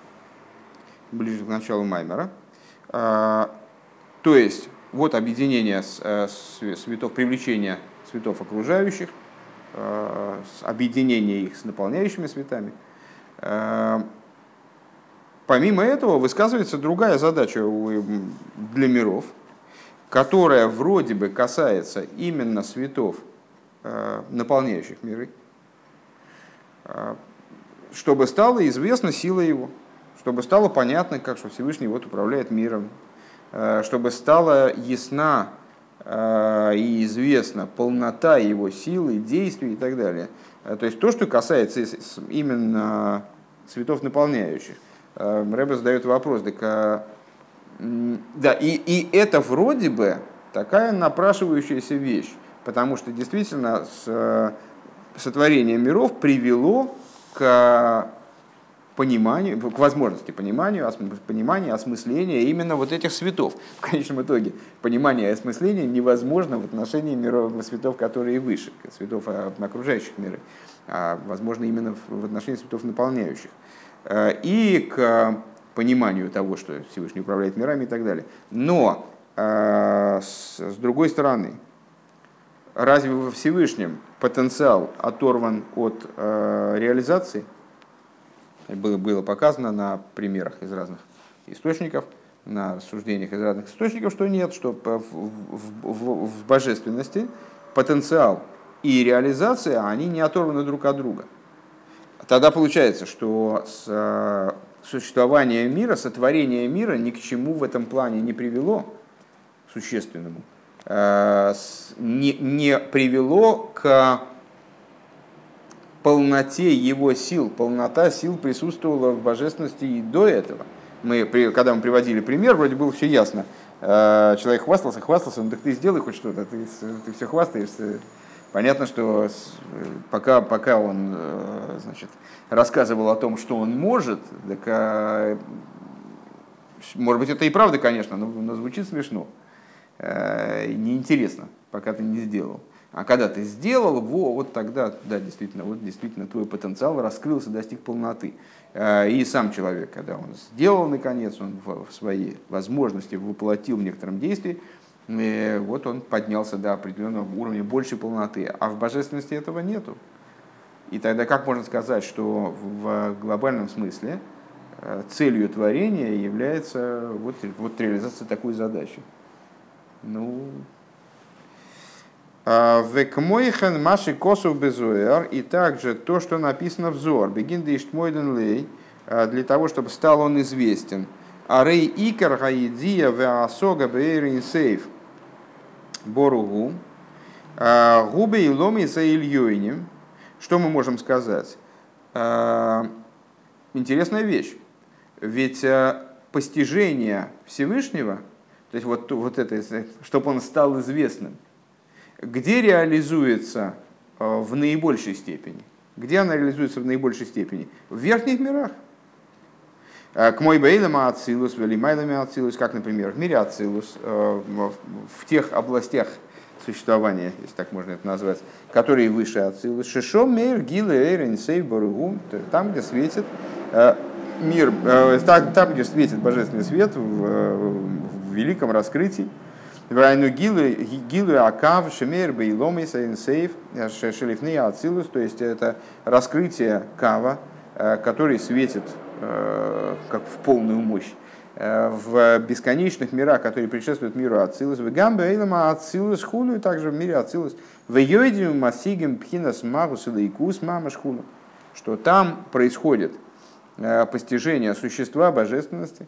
ближе к началу Маймера, э, то есть вот объединение светов, э, привлечение светов окружающих, объединение их с наполняющими светами. Помимо этого высказывается другая задача для миров, которая вроде бы касается именно светов, наполняющих миры, а, чтобы стала известна сила его, чтобы стало понятно, как что Всевышний вот управляет миром, а, чтобы стала ясна и известна полнота его силы, действий и так далее. То есть то, что касается именно цветов наполняющих. Рэбе задает вопрос, так, да, и, и это вроде бы такая напрашивающаяся вещь, потому что действительно с сотворение миров привело к пониманию, к возможности понимания, понимания, осмысления именно вот этих светов. В конечном итоге понимание и осмысление невозможно в отношении миров, светов, которые выше, светов а, окружающих миры, а возможно именно в отношении светов наполняющих. Э, и к пониманию того, что Всевышний управляет мирами и так далее. Но э, с другой стороны, разве во Всевышнем потенциал оторван от э, реализации? Было, было показано на примерах из разных источников, на рассуждениях из разных источников, что нет, что в, в, в, в божественности потенциал и реализация, они не оторваны друг от друга. Тогда получается, что с, э, существование мира, сотворение мира ни к чему в этом плане не привело существенному. Э, не, не привело к полноте его сил. Полнота сил присутствовала в божественности и до этого. Мы, когда мы приводили пример, вроде было все ясно. Э, человек хвастался, хвастался, ну так ты сделай хоть что-то, ты, ты все хвастаешься. Понятно, что пока, пока он э, значит, рассказывал о том, что он может, так, может быть, это и правда, конечно, но, но звучит смешно. Э, неинтересно, пока ты не сделал. А когда ты сделал, во, вот тогда, да, действительно, вот действительно твой потенциал раскрылся, достиг полноты. Э, и сам человек, когда он сделал, наконец, он в свои возможности воплотил в некотором действии, э, вот он поднялся до определенного уровня большей полноты. А в божественности этого нету. И тогда как можно сказать, что в глобальном смысле целью творения является вот, вот реализация такой задачи? Ну, а, Векмойхен маши косов безуэр, и также то, что написано в Зор, бегин мойден лей, а, для того, чтобы стал он известен. А рей икар гаидия веасога бейрин сейф боругу, а, губы и ломи за ильёйнем. Что мы можем сказать? Интересная вещь. Ведь постижение Всевышнего – то есть вот, вот это, чтобы он стал известным. Где реализуется э, в наибольшей степени? Где она реализуется в наибольшей степени? В верхних мирах. К мой бейлам ацилус, велимайлами ацилус, как, например, в мире ацилус, в тех областях существования, если так можно это назвать, которые выше ацилус. Шишом мейр гилы эйрен сейв баругу, там, где светит мир, там, где светит божественный свет в великом раскрытии, Вайну гилы акав, шемер, бейлом и сейф, шелифны ацилус, то есть это раскрытие кава, который светит как в полную мощь в бесконечных мирах, которые предшествуют миру Ацилус, в Гамбе Эйлама Ацилус Хуну, и также в мире Ацилус, в Йойдим Масигим Пхинас Магус и Лейкус Мамаш Хуну, что там происходит постижение существа божественности,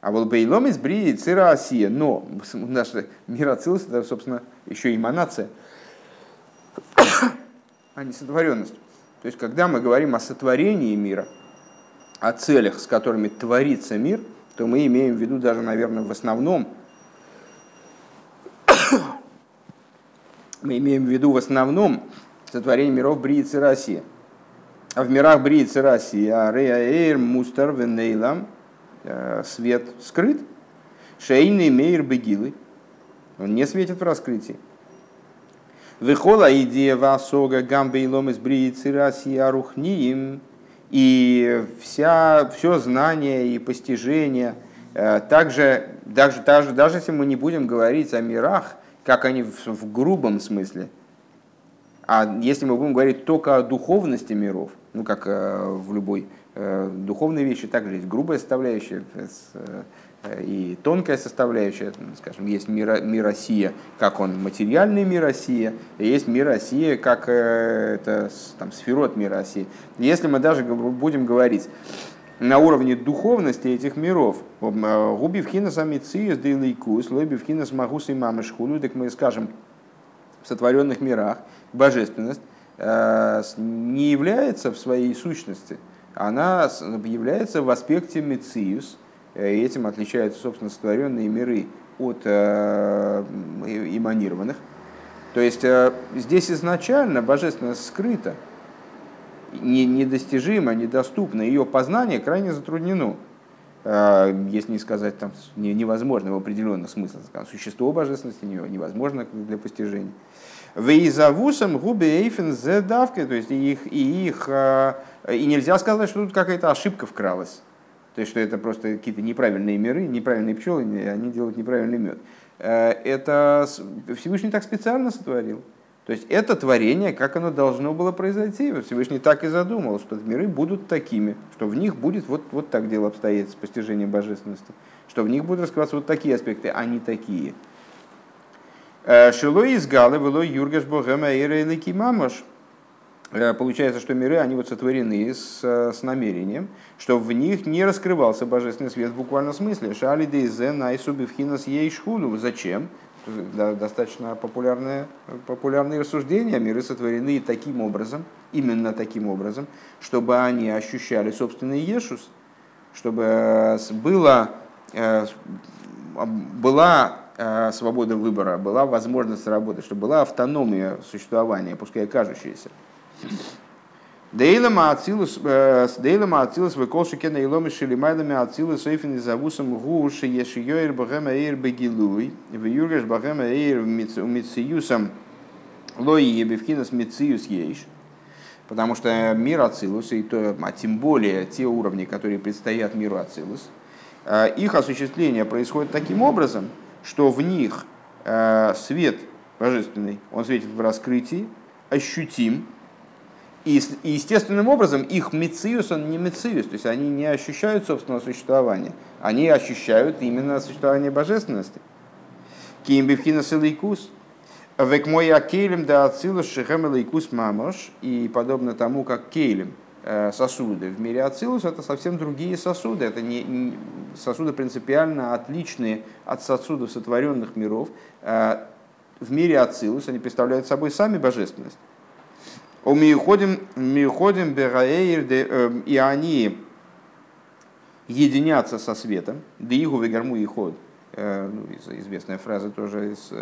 а вот Бейлом из Брии Цира Осия. Но наш мир Ацилус это, собственно, еще эманация, а не сотворенность. То есть, когда мы говорим о сотворении мира, о целях, с которыми творится мир, то мы имеем в виду даже, наверное, в основном, мы имеем в виду в основном сотворение миров Брии Цира Осия. А в мирах Брии Цира Осия, Рея Эйр, Мустар, Венейлам – свет скрыт, шейный мейр бегилы, он не светит в раскрытии. Выхола идея васога гамбе и лом из бриицираси арухниим, и вся, все знание и постижение, э, также, даже, даже, даже если мы не будем говорить о мирах, как они в, в грубом смысле, а если мы будем говорить только о духовности миров, ну как э, в любой Э, духовные вещи также есть грубая составляющая э, и тонкая составляющая. Скажем, есть мир, мир Россия, как он материальный мир Россия, и есть мир Россия, как э, это там, сферот мира России. Если мы даже будем говорить на уровне духовности этих миров, губи в хинас амициес дейлейкус, лоби в хинас магус и мамышхулю, так мы скажем, в сотворенных мирах божественность не является в своей сущности – она является в аспекте мециус, э, этим отличаются, собственно, сотворенные миры от э, эманированных. То есть э, здесь изначально божественность скрыта, не, недостижимо, недоступно, ее познание крайне затруднено, если не сказать там, невозможно в определенных смыслах. Существо божественности невозможно для постижения. Вейзавусам губи эйфен то есть их, и их, и нельзя сказать, что тут какая-то ошибка вкралась. То есть, что это просто какие-то неправильные миры, неправильные пчелы, они делают неправильный мед. Э, это Всевышний так специально сотворил. То есть это творение, как оно должно было произойти. Всевышний так и задумал, что миры будут такими, что в них будет вот, вот так дело обстоит с постижением божественности, что в них будут раскрываться вот такие аспекты, а не такие. Э, Шило из Галы, вело Юргаш Богема и Мамаш. Э, получается, что миры, они вот сотворены с, с намерением, что в них не раскрывался божественный свет в буквальном смысле. Шали дейзе найсуби вхинас ейшхуну. Зачем? Достаточно популярное, популярные рассуждения. Миры сотворены таким образом, именно таким образом, чтобы они ощущали собственный ешус, чтобы э, было, была Э, свобода выбора, была возможность работы, чтобы была автономия существования, пускай кажущаяся. Дейлама э, ацилус выколши кена иломи шилимайлами ацилус сейфин изавусам гуши еши йоир бахема эйр бегилуй, в юргаш бахема эйр умициюсам лои ебевкинас мициюс ейш. Потому что мир Ацилус, и то, а тем более те уровни, которые предстоят миру Ацилус, э, их осуществление происходит таким образом – что в них э, свет божественный, он светит в раскрытии, ощутим, и, естественным образом их мециус, он не мециус, то есть они не ощущают собственного существования, они ощущают именно существование божественности. Кимбивхина силейкус, век мой акелем да ацилус шехем лейкус мамош, и подобно тому, как кейлем – Э, сосуды. В мире Ацилус это совсем другие сосуды. Это не, не, сосуды принципиально отличные от сосудов сотворенных миров. Э, в мире Ацилус они представляют собой сами божественность. У Миуходим, Миуходим Бераэйр, э, и они единятся со светом, Деигу Вегарму и ход. Ну, известная фраза тоже, из,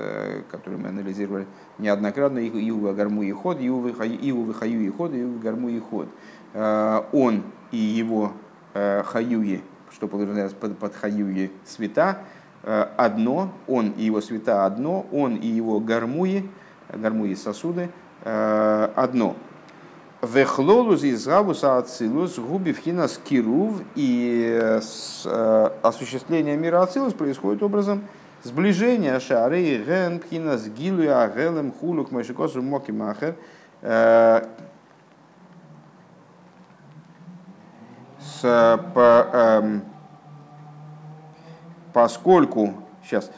которую мы анализировали неоднократно, Иу Гарму и ход, Иу Вихаю и ход, Иу Гарму и ход. Э, он и его хаюги, что подразумевается под, под хаюги света, одно, он и его света одно, он и его гармуи, гармуи сосуды одно. Вехлолуз из габуса ацилус губи вхинас кирув и осуществление мира ацилус происходит образом сближения шары ген пхинас гилу агелем хулук машикосу моки махер по, эм, поскольку сейчас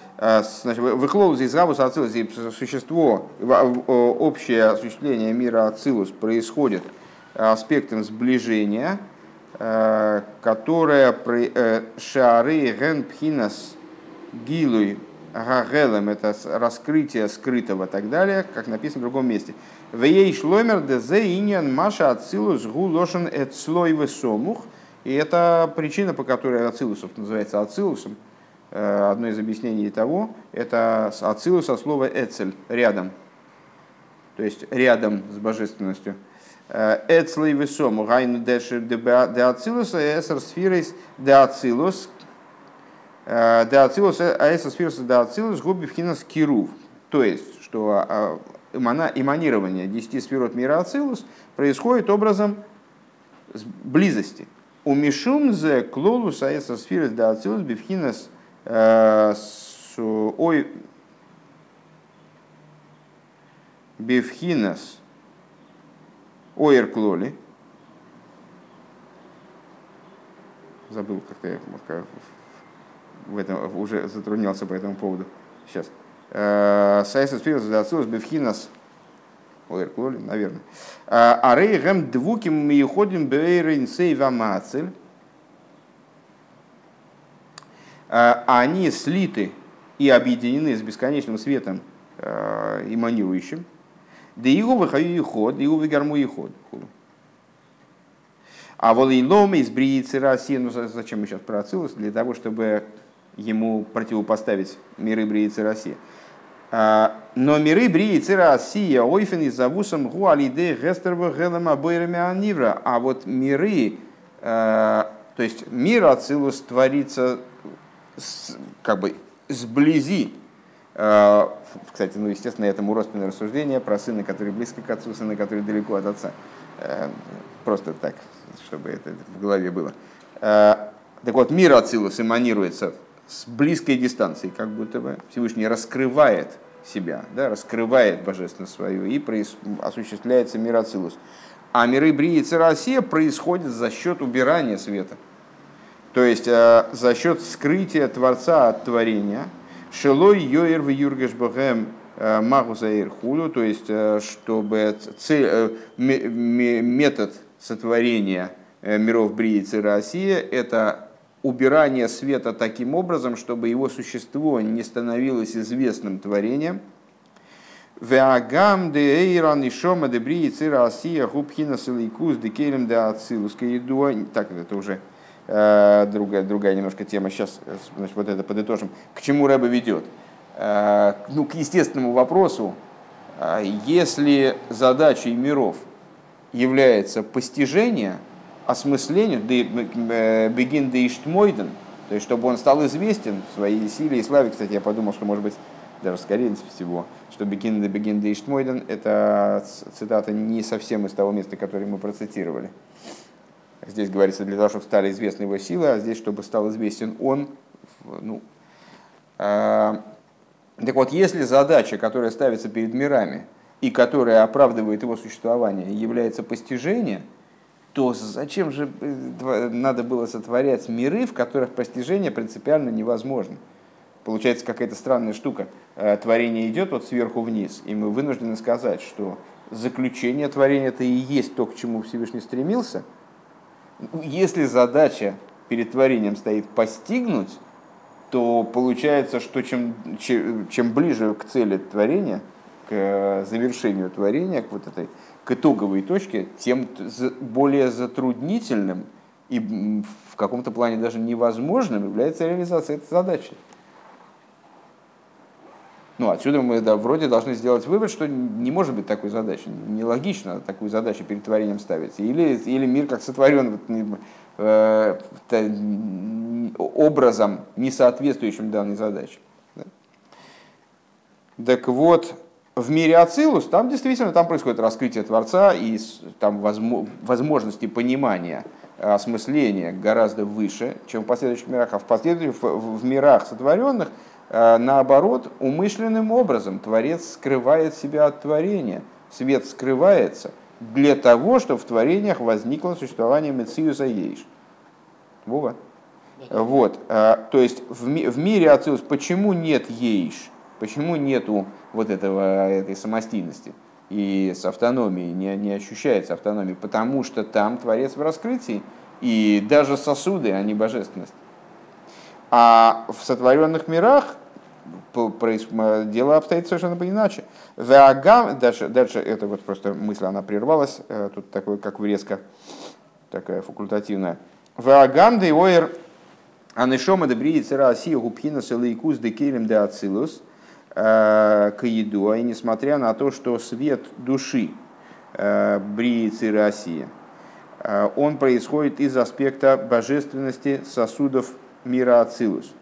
значит, выхлоус из Габус Ацилус, существо, общее осуществление мира Ацилус происходит аспектом сближения, которое шары ген пхинас гилуй гагелем, это раскрытие скрытого и так далее, как написано в другом месте. В ей шломер дезе иньян маша ацилус гу лошен эт слой весомух. И это причина, по которой ацилусов называется ацилусом. Э, одно из объяснений того, это ацилус со слова эцель, рядом. То есть рядом с божественностью. Э, Эцлей весому гайну дешер де ацилус эсер сфирис де ацилус Э, Деацилус, аэса сфирса деацилус губи вхинас кирув. То есть, что а, эманирование десяти сферот мира Ацилус происходит образом близости. У Мишум зе клолус аэса сфирас деацилус бифхинас э, ой бифхинас ойер клоли. Забыл, как-то я в этом уже затруднялся по этому поводу. Сейчас. Э, Сайсус Пирус Дацилус Бевхинас Ойрклоли, наверное. Э, а рейгем двуким мы ходим бейрин сейва мацель. Э, они слиты и объединены с бесконечным светом эманирующим. Да его выхаю и ход, его выгарму и ход. А волилом из бриицы России, ну зачем мы сейчас про Ацилус? Для того, чтобы ему противопоставить миры Бриицы России. А, но миры Бриицы Россия ойфен из завусом гуалиде гестерва гелема бойрами анивра. А вот миры, а, то есть мир Ацилус творится как бы сблизи. А, кстати, ну, естественно, этому родственное рассуждение про сына, который близко к отцу, сына, который далеко от отца. Просто так, чтобы это в голове было. Так вот, мир Ацилус эманируется с близкой дистанции, как будто бы Всевышний раскрывает себя, да, раскрывает божественность свою и проис... осуществляется мир Ацилус. А миры Брии и Россия происходят за счет убирания света. То есть э, за счет скрытия Творца от творения. Шелой йоер в юргеш богем э, магузаир хулю, то есть э, чтобы цель, метод сотворения миров Брии и Россия это убирание света таким образом, чтобы его существо не становилось известным творением. Веагам де эйран и шома де брии цира асия губхина селикус де келем де ацилус Так, это уже другая, другая немножко тема. Сейчас значит, вот это подытожим. К чему Рэба ведет? Э, ну, к естественному вопросу. Э, если задачей миров является постижение – осмыслению, бегин де иштмойден, то есть чтобы он стал известен в своей силе и славе. Кстати, я подумал, что может быть даже скорее всего, что бегин де бегин де иштмойден это цитата не совсем из того места, которое мы процитировали. Здесь говорится для того, чтобы стали известны его силы, а здесь, чтобы стал известен он. Ну, э, так вот, если задача, которая ставится перед мирами и которая оправдывает его существование, является постижение – то зачем же э, надо было сотворять миры, в которых постижение принципиально невозможно? Получается какая-то странная штука. Э, творение идет вот сверху вниз, и мы вынуждены сказать, что заключение творения это и есть то, к чему Всевышний стремился. Если задача перед творением стоит постигнуть, то получается, что чем, чем ближе к цели творения, к э, завершению творения, к вот этой к итоговой точке, тем более затруднительным и в каком-то плане даже невозможным является реализация этой задачи. Ну, отсюда мы да, вроде должны сделать вывод, что не может быть такой задачи. Нелогично такую задачу перед творением ставить. Или, или мир как сотворен, вот, образом, не соответствующим данной задаче. Так вот, в мире Ацилус, там действительно там происходит раскрытие Творца и там возможности понимания, осмысления гораздо выше, чем в последующих мирах. А в последующих, в мирах сотворенных, э, наоборот, умышленным образом Творец скрывает себя от творения. Свет скрывается для того, чтобы в творениях возникло существование Мециуса Ейш. Вова. Вот. Э, то есть в мире Ацилус почему нет Ейш? Почему нету вот этого, этой самостийности и с автономией, не, не ощущается автономии? Потому что там Творец в раскрытии, и даже сосуды, а не божественность. А в сотворенных мирах дело обстоит совершенно иначе. Дальше, дальше это вот просто мысль, она прервалась, э, тут такой, как врезка, такая факультативная. Ваагам де оэр анешома дебрии цера асия губхина селейкус де келем де ацилус – Э, к еду, и несмотря на то, что свет души э, Бриицы России, э, он происходит из аспекта божественности сосудов мира Ацилус,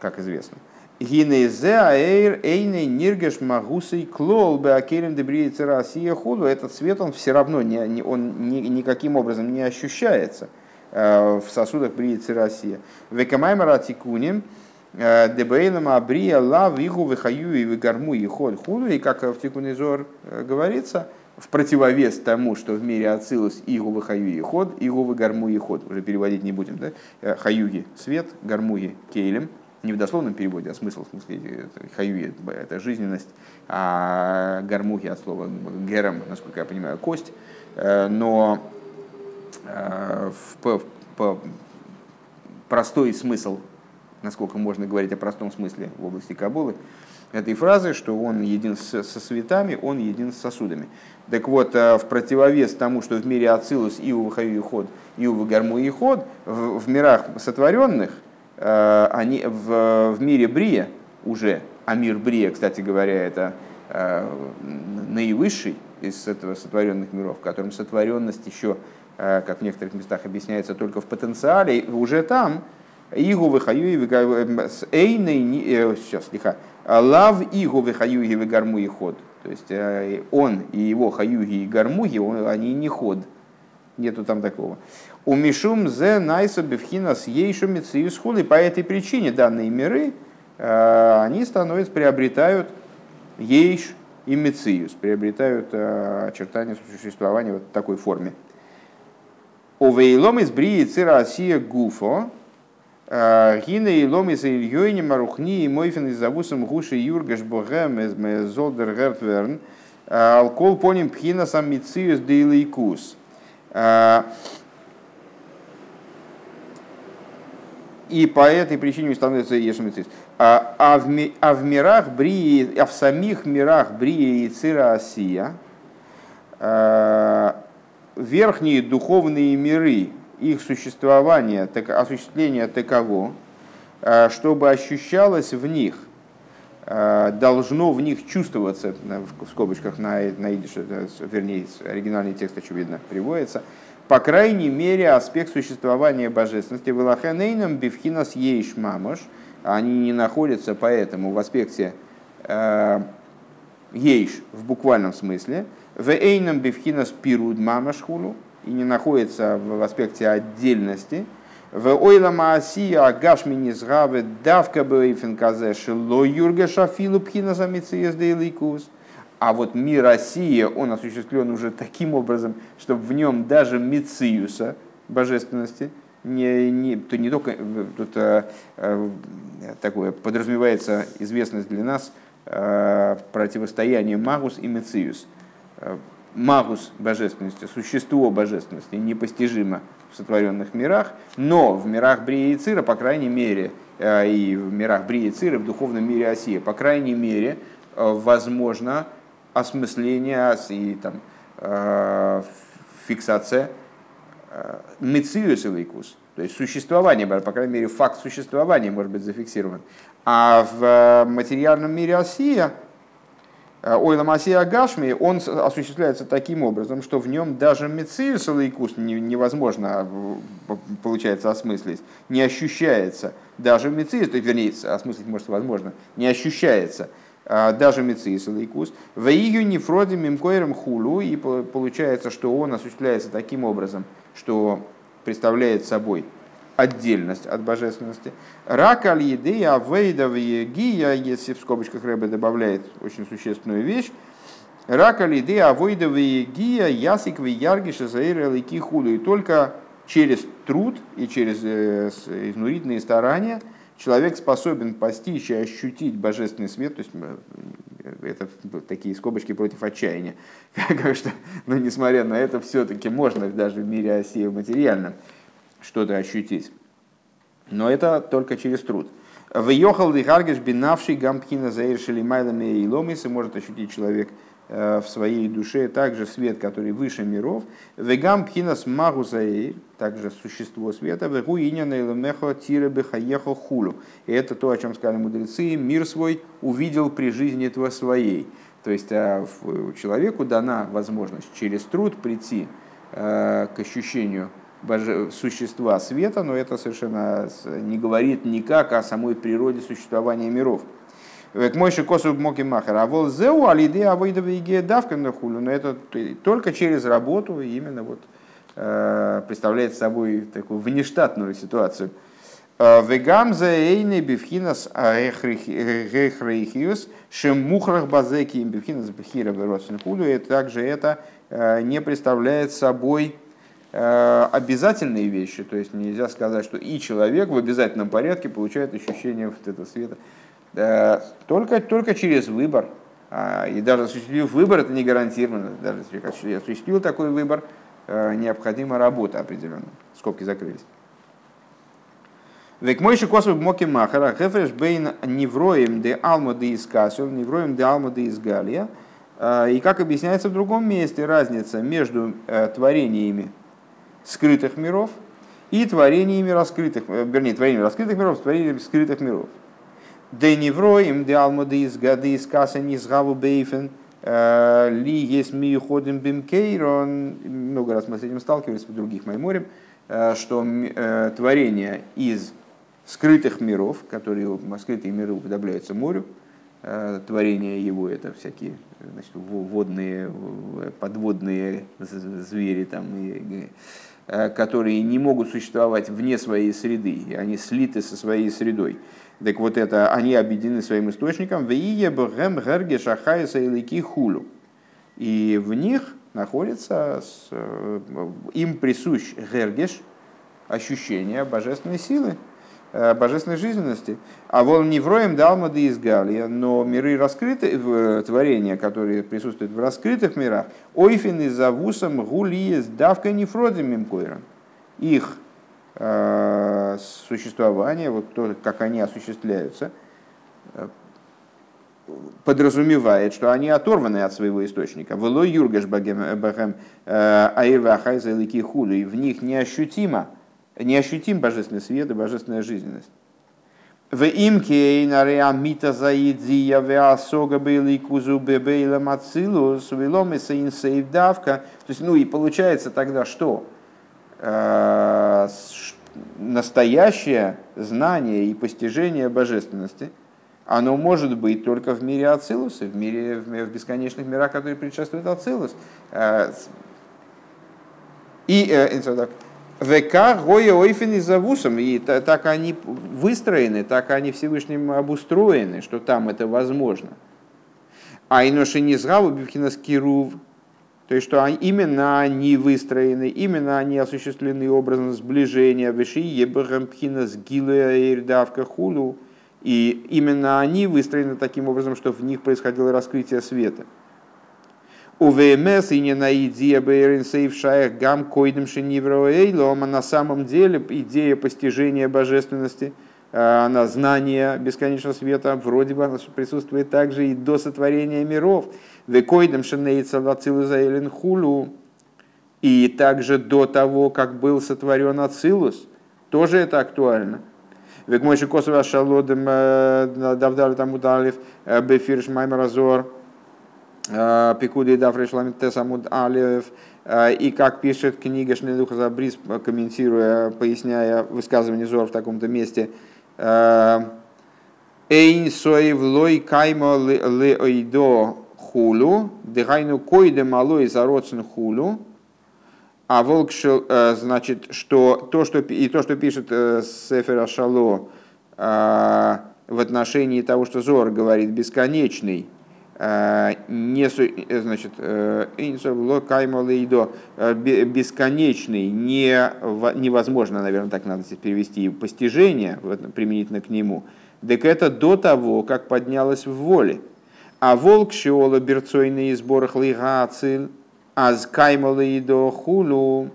как известно. Гинезе аэйр эйней ниргеш магусей клол беакерем дебриицы Россия худу. Этот свет, он все равно не, он ни, никаким образом не ощущается в сосудах бриицы России. Векамаймара тикуним – Э, Дебейном Абрия Лав Игу Вихаю и Вигарму и Худу. И как в Тикунизор э, говорится, в противовес тому, что в мире Ацилус Игу Вихаю и Ход, Игу Вигарму и Ход. Уже переводить не будем. Да? Э, хаюги – свет, Гармуги – кейлем. Не в дословном переводе, а смысл, в смысле, хаюги – это жизненность, а гармуги от слова гером, насколько я понимаю, кость. Но в, в, простой смысл насколько можно говорить о простом смысле в области Кабулы, этой фразы, что он един со светами, он един с сосудами. Так вот, э, в противовес тому, что в мире Ацилус и у и ход, и у Гарму и ход, в, в мирах сотворенных, э, они, в, в мире Брия уже, а мир Брия, кстати говоря, это э, наивысший из этого сотворенных миров, в котором сотворенность еще, как в некоторых местах объясняется, только в потенциале, уже там Игу выхаю э, сейчас, лиха, лав игу выхаю и гарму и ход. То есть э, он и его хаюги и гармуги, они не ход. Нету там такого. У Мишум зе найса бевхина с ейшу хули. По этой причине данные миры, э, они становятся, приобретают ейш и мециюс, приобретают очертания существования вот такой форме. Овейлом из брии цира гуфо, Гина и ломис и ильёйни марухни и мойфен из завусом гуши юргаш богем из золдер гертверн. Алкол поним пхина сам мициус дейлейкус. И по этой причине становится ешмицис. А, а, в, а в мирах Брии, а в самих мирах Брии и Цира Асия, верхние духовные миры, их существование, так, осуществление таково, э, чтобы ощущалось в них, э, должно в них чувствоваться, в скобочках на, на идише, вернее, оригинальный текст, очевидно, приводится, по крайней мере, аспект существования божественности. Велахенейном бифхинас ейш мамош, они не находятся поэтому в аспекте э, ейш в буквальном смысле, в эйном бифхинас пируд мамаш хулу, и не находится в аспекте отдельности. В ойла маасия агашми низгаве давка бейфенказе шило юрга шафилу пхина ликус. А вот мир России, он осуществлен уже таким образом, чтобы в нем даже Мициуса, божественности, не, не, то не только тут э, э, такое подразумевается известность для нас э, противостояние Магус и Мециус. Магус божественности, существо божественности непостижимо в сотворенных мирах, но в мирах Брия и Цира, по крайней мере, э, и в мирах Брия и Цира, в духовном мире Осия, по крайней мере, э, возможно осмысление и там, э, фиксация мециус лейкус, то есть существование, по крайней мере, факт существования может быть зафиксирован. А в материальном мире Осия Ойла Масия Гашми, он осуществляется таким образом, что в нем даже Мециус Лейкус невозможно, получается, осмыслить, не ощущается. Даже Мециус, вернее, осмыслить может возможно, не ощущается даже Мециус Лейкус. В июне Фроди Мимкоером Хулу, и получается, что он осуществляется таким образом, что представляет собой отдельность от божественности. Рак аль еды авейда гия, если в скобочках Рэбе добавляет очень существенную вещь, Рак аль еды авейда гия ясик яргиш заира лики худу. И только через труд и через э, изнурительные старания человек способен постичь и ощутить божественный свет, то есть э, это такие скобочки против отчаяния, что, но ну, несмотря на это, все-таки можно даже в мире оси материальном что-то ощутить. Но это только через труд. В Йохал Дихаргеш бинавший гампхина заиршили майлами и ломисы может ощутить человек э, в своей душе также свет, который выше миров. Вегам пхинас магу заир, также существо света, вегу иняна илмехо тире бехаехо хулу. И это то, о чем сказали мудрецы, мир свой увидел при жизни этого своей. То есть э, человеку дана возможность через труд прийти э, к ощущению существа света, но это совершенно не говорит никак о самой природе существования миров. К мойши косу моки махер. А вол зеу алиде авойдовы иге давка на хулю. Но это только через работу именно вот э, представляет собой такую внештатную ситуацию. Э, Вегам за эйны бифхинас рехрейхиус шемухрах базеки им бифхинас бифхира веросин худу. И также это э, не представляет собой обязательные вещи, то есть нельзя сказать, что и человек в обязательном порядке получает ощущение вот этого света э, только, только через выбор. А, и даже осуществив выбор, это не гарантированно. Даже если осуществил такой выбор, э, необходима работа определенная. Скобки закрылись. Век мой косу моки махара, хефреш бейн невроем де алма де искасил, невроем де алма де из галия. И как объясняется в другом месте, разница между творениями скрытых миров и творениями раскрытых, э, вернее, творениями раскрытых миров, творениями скрытых миров. Де невроим, де алмады из гады из каса не сгаву бейфен, э, ли есть ми уходим бимкейрон, много раз мы с этим сталкивались в других майморем, э, что творение из скрытых миров, которые скрытые миры уподобляются морю, творение его это всякие значит, водные, подводные звери там, и, которые не могут существовать вне своей среды, и они слиты со своей средой. Так вот это, они объединены своим источником. хулу. И в них находится, э, им присущ гергеш, ощущение божественной силы, Э, божественной жизненности. А вон не вроем далмады из Галия, но миры раскрыты, творения, которые присутствуют в раскрытых мирах, ойфин и завусом гулиес давка нефродим имкойром. Их э, существование, вот то, как они осуществляются, э, подразумевает, что они оторваны от своего источника. Вело юргаш багем аирва ахайза лики худу, и в них неощутимо неощутим божественный свет и божественная жизненность. В имке нареамита заидзия веасога бейли кузу бебейла мацилус виломиса инсейвдавка. То есть, ну и получается тогда что? Э, настоящее знание и постижение божественности, оно может быть только в мире Ацилуса, в мире в бесконечных мирах, которые предшествуют Ацилус. Э, и, э, ВК Гоя Ойфен и так они выстроены, так они Всевышним обустроены, что там это возможно. А иноше не згаву бивхинас кирув, то есть, что именно они выстроены, именно они осуществлены образом сближения, виши ебахам пхинас гилуя ирдавка хулу, и именно они выстроены таким образом, что в них происходило раскрытие света. У ВМС и не на идея Бейрин Сейф Шаях Гам Койдем Шенивроэйлом, на самом деле идея постижения божественности, э, она знание бесконечного света, вроде бы присутствует также и до сотворения миров. Векойдем Шенейца Лацилузаэлин Хулу, и также до того, как был сотворен Ацилус, тоже это актуально. Век мой косова шалодем э, давдали там удалив э, бефирш маймаразор Пикуды Дафреш Ламитесамуд Алиев, и как пишет книга Шнедуха Забрис, комментируя, поясняя высказывание Зора в таком-то месте, Эйн соев лой каймо ле ойдо хулу, дыхайну койде малой зароцен хулу, а волк, значит, что то, что и то, что пишет Сефера Шало в отношении того, что Зор говорит бесконечный, не, значит, бесконечный, не, невозможно, наверное, так надо перевести, постижение применительно к нему, так это до того, как поднялось в воле. А волк шиола берцойный сборах лигациль, аз каймала и хулу,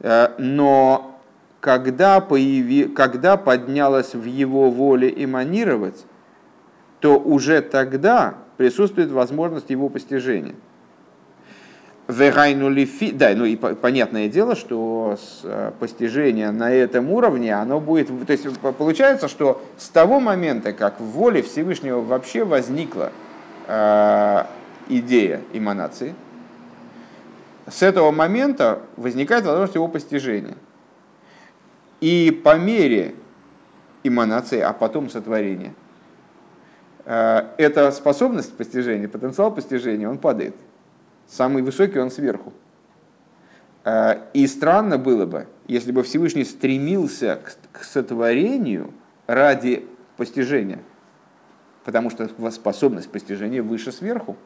э, но когда, появи, когда поднялась в его воле эманировать, то уже тогда присутствует возможность его постижения. Да, ну и понятное дело, что э, постижение на этом уровне, оно будет... То есть получается, что с того момента, как в воле Всевышнего вообще возникла э, идея эманации, с этого момента возникает возможность его постижения. И по мере эманации, а потом сотворения, эта способность постижения, потенциал постижения, он падает. Самый высокий он сверху. Э, и странно было бы, если бы Всевышний стремился к сотворению ради постижения, потому что способность постижения выше сверху.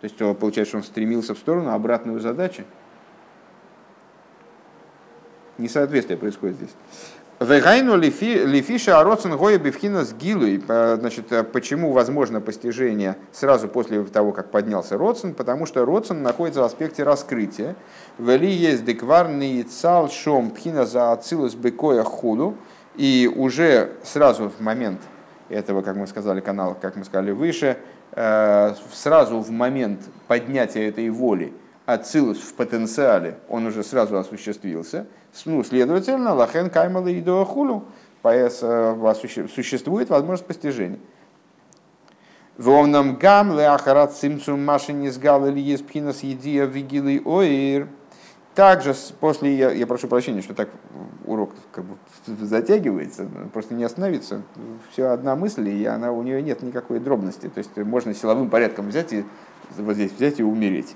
То есть получается, что он стремился в сторону обратную задачи. Несоответствие происходит здесь. Вегайну лифиша ароцен гоя бифхина с гилой. Значит, э, почему возможно постижение сразу после того, как поднялся Роцен? Потому что Роцен находится в аспекте раскрытия. Вели есть декварный цал шом пхина за ацилус бекоя худу. И уже сразу в момент этого, как мы сказали, канал, как мы сказали выше, э, сразу в момент поднятия этой воли Ацилус в потенциале, он уже сразу осуществился. Ну, следовательно, лахен каймала и дуахулю, э, существует возможность постижения. Вовнам гам леахарат симцум маши низгал или есть пхинас едия вигилы оир. Также после, я, я прошу прощения, что так урок как бы затягивается, просто не остановиться. Все одна мысль, и она, у нее нет никакой дробности. То есть можно силовым порядком взять и вот здесь взять и умереть.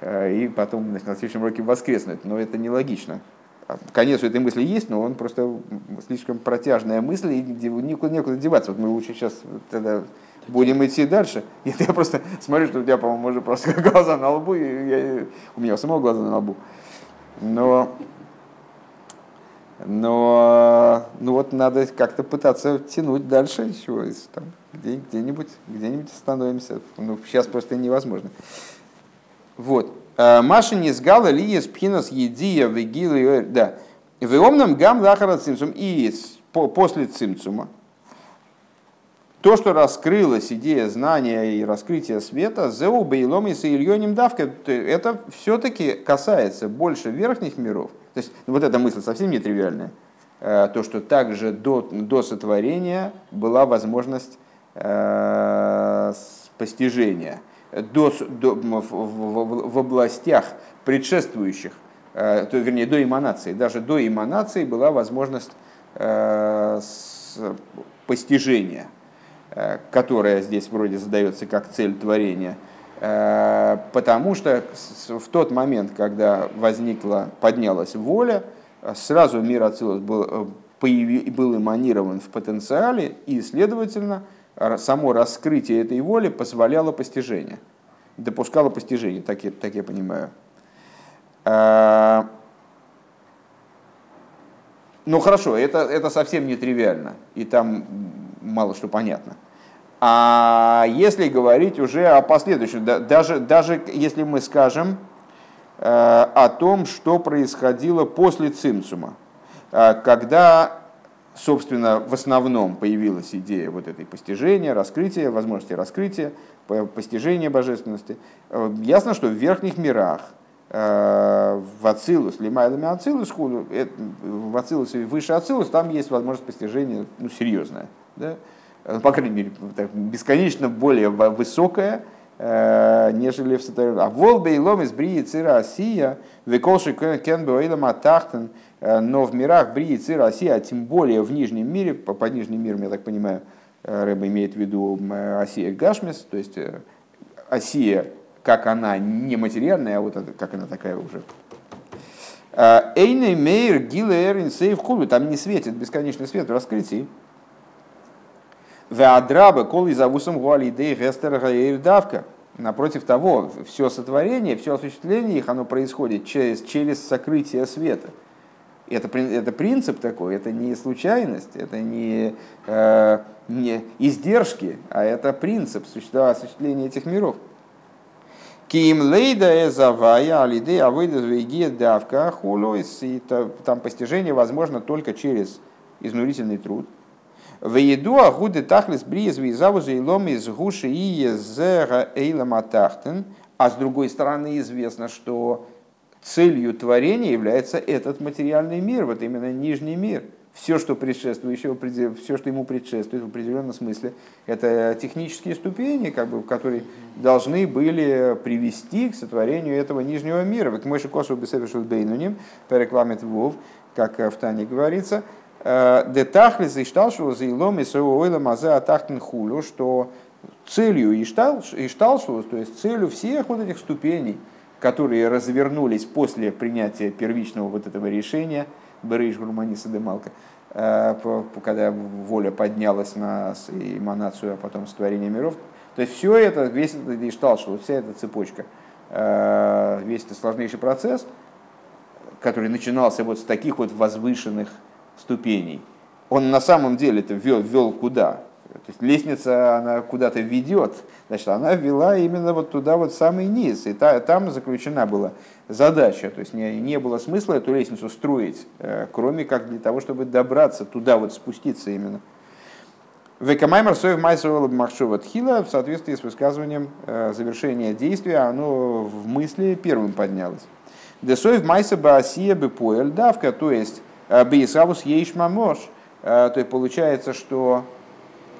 Э, и потом на следующем уроке воскреснуть. Но это нелогично. А конец у этой мысли есть, но он просто слишком протяжная мысль, и никуда, некуда деваться. Вот мы лучше сейчас тогда будем идти дальше. И я просто смотрю, что у тебя, по-моему, уже просто глаза на лбу, и я, у меня самого глаза на лбу. Но, но ну вот надо как-то пытаться тянуть дальше еще, там, где, где-нибудь, где-нибудь становимся. Ну, сейчас просто невозможно. Вот. Э, Маша не сгала ли пхинас едия вегилы, да. В омном гам лахара цимцум и после цимцума. То, что раскрылась идея знания и раскрытия света, зеу бейлом и саильоним давка, это все-таки касается больше верхних миров. То есть вот эта мысль совсем нетривиальная. Э, то, что также до, до сотворения была возможность э, постижения – до, до, в, в, в областях предшествующих, э, то, вернее, до эманации, даже до эманации была возможность э, постижения, э, которая здесь вроде задается как цель творения, э, потому что в тот момент, когда возникла, поднялась воля, сразу мир Ацилус был, э, появи, был эманирован в потенциале, и, следовательно, само раскрытие этой воли позволяло постижение, допускало постижение, так я, так я понимаю. А, ну хорошо, это, это совсем не тривиально, и там мало что понятно. А если говорить уже о последующем, даже, даже если мы скажем э, о том, что происходило после цимсума, э, когда собственно, в основном появилась идея вот этой постижения, раскрытия, возможности раскрытия, постижения божественности. Э, ясно, что в верхних мирах, э, в Ацилус, Лимайлами Ацилус, э, в Ацилус и выше Ацилус, там есть возможность постижения ну, серьезная. Да? По крайней мере, бесконечно более высокая, нежели в сотворенном. А волбе и лом из брии цира осия, веколши кен беоилам атахтен, но в мирах брии цира осия, а тем более в нижнем мире, под нижним миром, я так понимаю, Рэба имеет в виду осия гашмис, то есть осия, как она не материальная, а вот это, как она такая уже Эйней мейр гилер сейв кулу, там не светит бесконечный свет в раскрытии. Веадраба кол из авусом гуалидей гестер давка. Напротив того, все сотворение, все осуществление их, оно происходит через, через сокрытие света. Это, это принцип такой, это не случайность, это не, э, не издержки, а это принцип осуществления этих миров. Ким лейда эзавая алиде авыда звейгия давка хулойс. И там постижение возможно только через изнурительный труд. Вееду агуды тахлис бриез визаву заилом из гуши и езера эйламатахтен. А с другой стороны известно, что целью творения является этот материальный мир, вот именно нижний мир – все, что предшествующего, все, что ему предшествует в определенном смысле, это технические ступени, как бы, которые должны были привести к сотворению этого нижнего мира. Вот мой косу бесефишул бейнуним, перекламет вов, как в Тане говорится, «Э, детахли заишталшул за илом и ойла мазе атахтен хулю, что целью ишталшул, то есть целью всех вот этих ступеней, которые развернулись после принятия первичного вот этого решения – Берейш Гурманиса Демалка, э, когда воля поднялась на эманацию, а потом сотворение миров. То есть все это, весь этот Ишталшел, вся эта цепочка, э, весь этот сложнейший процесс, который начинался вот с таких вот возвышенных ступеней, он на самом деле это ввел, ввел куда? То есть лестница, она куда-то ведет, значит, она ввела именно вот туда, вот самый низ, и та, там заключена была задача, то есть не, не было смысла эту лестницу строить, э, кроме как для того, чтобы добраться туда, вот спуститься именно. Векамаймер соев майсовал махшова тхила в соответствии с высказыванием э, завершения действия, оно в мысли первым поднялось. Десоев майса баасия бепоэль давка, то есть бейсавус ейш мамош, то есть получается, что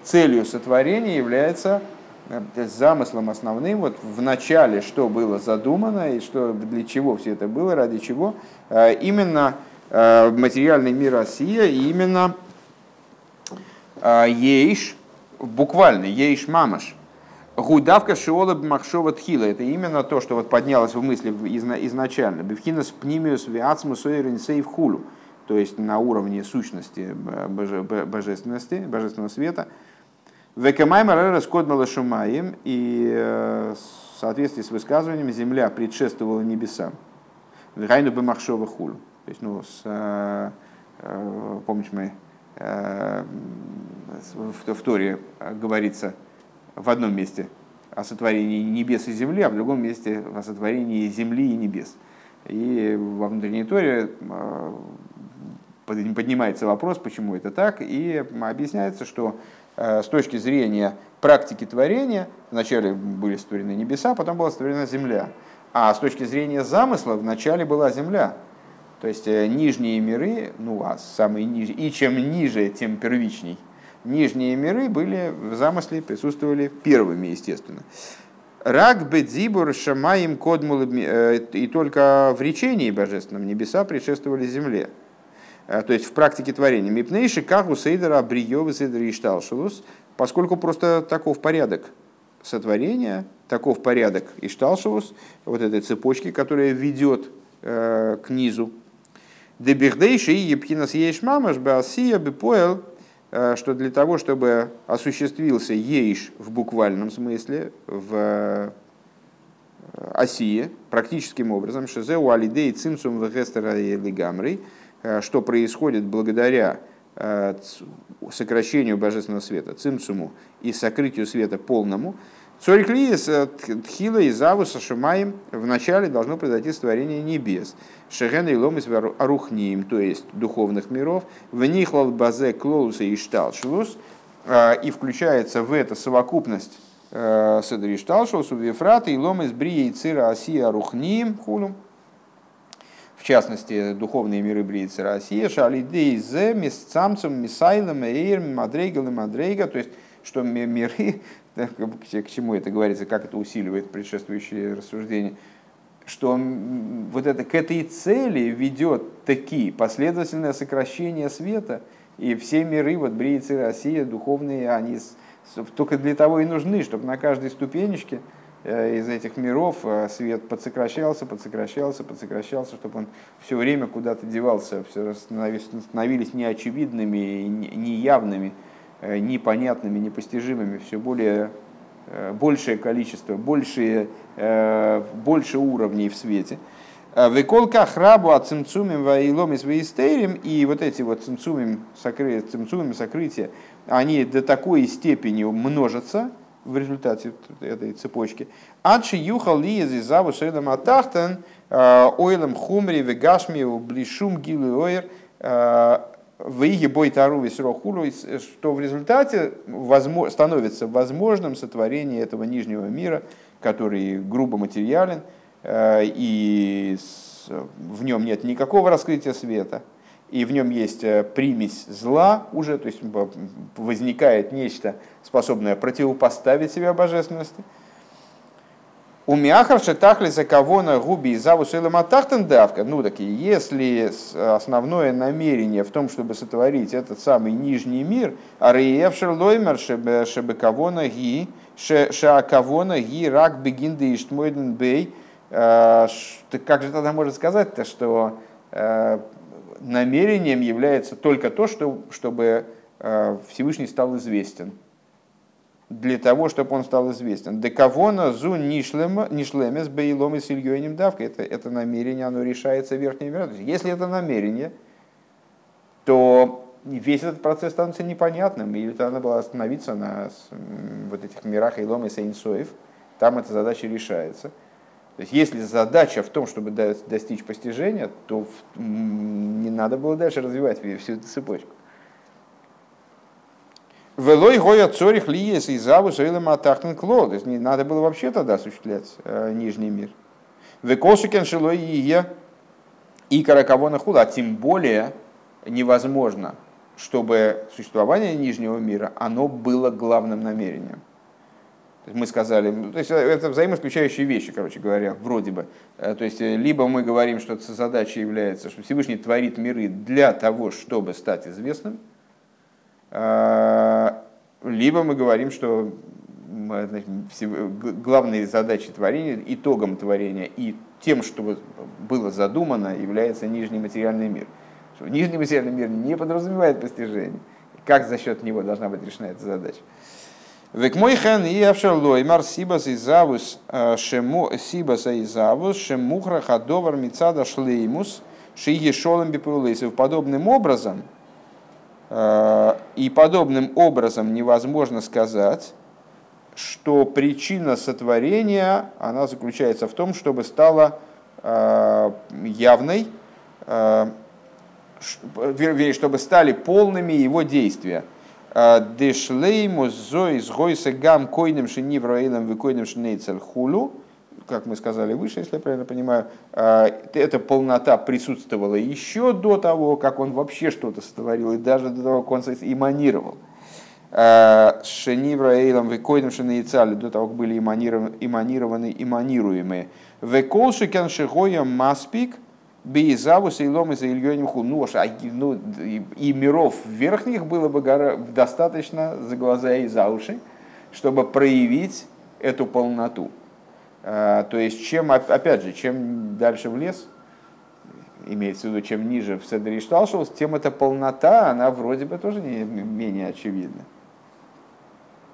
целью сотворения является э, замыслом основным, вот в начале, что было задумано и что, для чего все это было, ради чего, э, именно э, материальный мир Россия именно ейш, буквально ейш мамаш, Гудавка шиола махшова тхила. Это именно то, что вот поднялось в мысли изначально. Бифхинас пнимиус виацму сойрин сейв хулу. То есть на уровне сущности божественности, божественного света – Векамаймар раскодмала шумаем, и э, в соответствии с высказыванием земля предшествовала небесам. Вихайну бы махшова хулу. То есть, ну, с, э, э, помните, мы в, в Торе говорится в одном месте о сотворении небес и земли, а в другом месте о сотворении земли и небес. И во внутренней Торе поднимается вопрос, почему это так, и объясняется, что Э, с точки зрения практики творения, вначале были створены небеса, потом была створена земля. А с точки зрения замысла, вначале была земля. То есть э, нижние миры, ну а самые нижние, и чем ниже, тем первичней. Нижние миры были в замысле, присутствовали первыми, естественно. Рак бедзибур шамаем кодмул э, и только в речении божественном небеса предшествовали земле. Э, то есть в практике творения. Мипнейши как у Сейдера Бриёвы Сейдера Ишталшилус, поскольку просто таков порядок сотворения, таков порядок Ишталшилус, вот этой цепочки, которая ведет э, к низу. Дебихдейши и Епхинас Ейш Мамаш Беасия Бепоэл, э, что для того, чтобы осуществился Ейш в буквальном смысле, в Осие, практическим образом, Шезеу Алидей Цимсум Вегестера Лигамрей, Э, что происходит благодаря э, сокращению божественного света, цимцуму, и сокрытию света полному, Цорихлиес э, Тхила и Завуса Шумаем вначале должно произойти створение небес. Шеген и Ломис Арухнием, то есть духовных миров, в них базе Клоуса и Шталшвус, и включается в это совокупность Седри Шталшвус, Вифрат и Ломис Брия и Цира Асия Арухнием, хулум, в частности, духовные миры Бриицы России, Шалидей Зе, Мисцамцем, Мисайлем, Эйр, Мадрейгал и Мадрейга, то есть, что миры к чему это говорится, как это усиливает предшествующие рассуждения, что вот это к этой цели ведет такие последовательное сокращение света, и все миры, вот Бриицы, Россия, духовные, они только для того и нужны, чтобы на каждой ступенечке из этих миров э, свет подсокращался, подсокращался, подсокращался, чтобы он все время куда-то девался, все становились неочевидными, неявными, э, непонятными, непостижимыми, все более большее количество, большие, больше уровней в свете. Веколка храбу от цимцумим ваилом из и вот эти вот цимцумим, сокры, цимцумим сокрытия, они до такой степени множатся в результате этой цепочки. Адши юхал ли из заву шейлам атахтан э, ойлам хумри вегашми блишум гилы ойр э, в бой тару весрохулу, что в результате становится возможным сотворение этого нижнего мира, который грубо материален, э, и в нем нет никакого раскрытия света, и в нем есть э, примесь зла уже, то есть возникает нечто, способное противопоставить себя божественности. У Миахар Шетахли Закавона Губи и Завус Давка. Ну так и если основное намерение в том, чтобы сотворить этот самый нижний мир, Ариев Шерлоймер Шебекавона Ги, Шеакавона Ги, Рак Бегинды Иштмойден Бей, э, как же тогда можно сказать-то, что э, намерением является только то, что, чтобы э, Всевышний стал известен. Для того, чтобы он стал известен. Декавона зу нишлемес бейлом и сильгойним давка. Это, это намерение, оно решается верхним миром. Если это намерение, то весь этот процесс становится непонятным. Или то надо было остановиться на вот этих мирах Илом и Сейнсоев. Там эта задача решается. То есть, если задача в том, чтобы достичь постижения, то не надо было дальше развивать всю эту цепочку. Велой гоя цорих лиес и заву сойлем атахтен кло. То есть не надо было вообще тогда осуществлять э, нижний мир. Векошикен шилой ие и каракавона худа. Тем более невозможно, чтобы существование нижнего мира, оно было главным намерением мы сказали, ну, то есть э, это взаимоисключающие вещи, короче говоря, вроде бы. Э, то есть э, либо мы говорим, что задача является, что Всевышний творит миры для того, чтобы стать известным, либо мы говорим, что главной задачей творения, итогом творения и тем, что было задумано, является нижний материальный мир. Что нижний материальный мир не подразумевает постижение. Как за счет него должна быть решена эта задача? Век мой хен и авшерлой мар сибас и завус э, шему сибас и завус шемухра хадовар мицада шлеймус шиги шолом бипулейсов. Подобным образом э, и подобным образом невозможно сказать, что причина сотворения, она заключается в том, чтобы стала э, явной, чтобы стали полными его действия – Дешлейму зой с гойса гам койным шинивраилом выкойным шинейцель хулу, как мы сказали выше, если я правильно понимаю, эта полнота присутствовала еще до того, как он вообще что-то сотворил, и даже до того, как он эманировал. Шенивра Эйлом Векойдем Шенейцали, до того, как были эманированы, эманируемые. Веколшикен Шигоя Маспик – Бейзавус и Лом из Ильёниху. Ну, а, ну, и миров верхних было бы достаточно за глаза и за уши, чтобы проявить эту полноту. А, то есть, чем, опять же, чем дальше в лес, имеется в виду, чем ниже в Седри Шталшус, тем эта полнота, она вроде бы тоже не менее очевидна.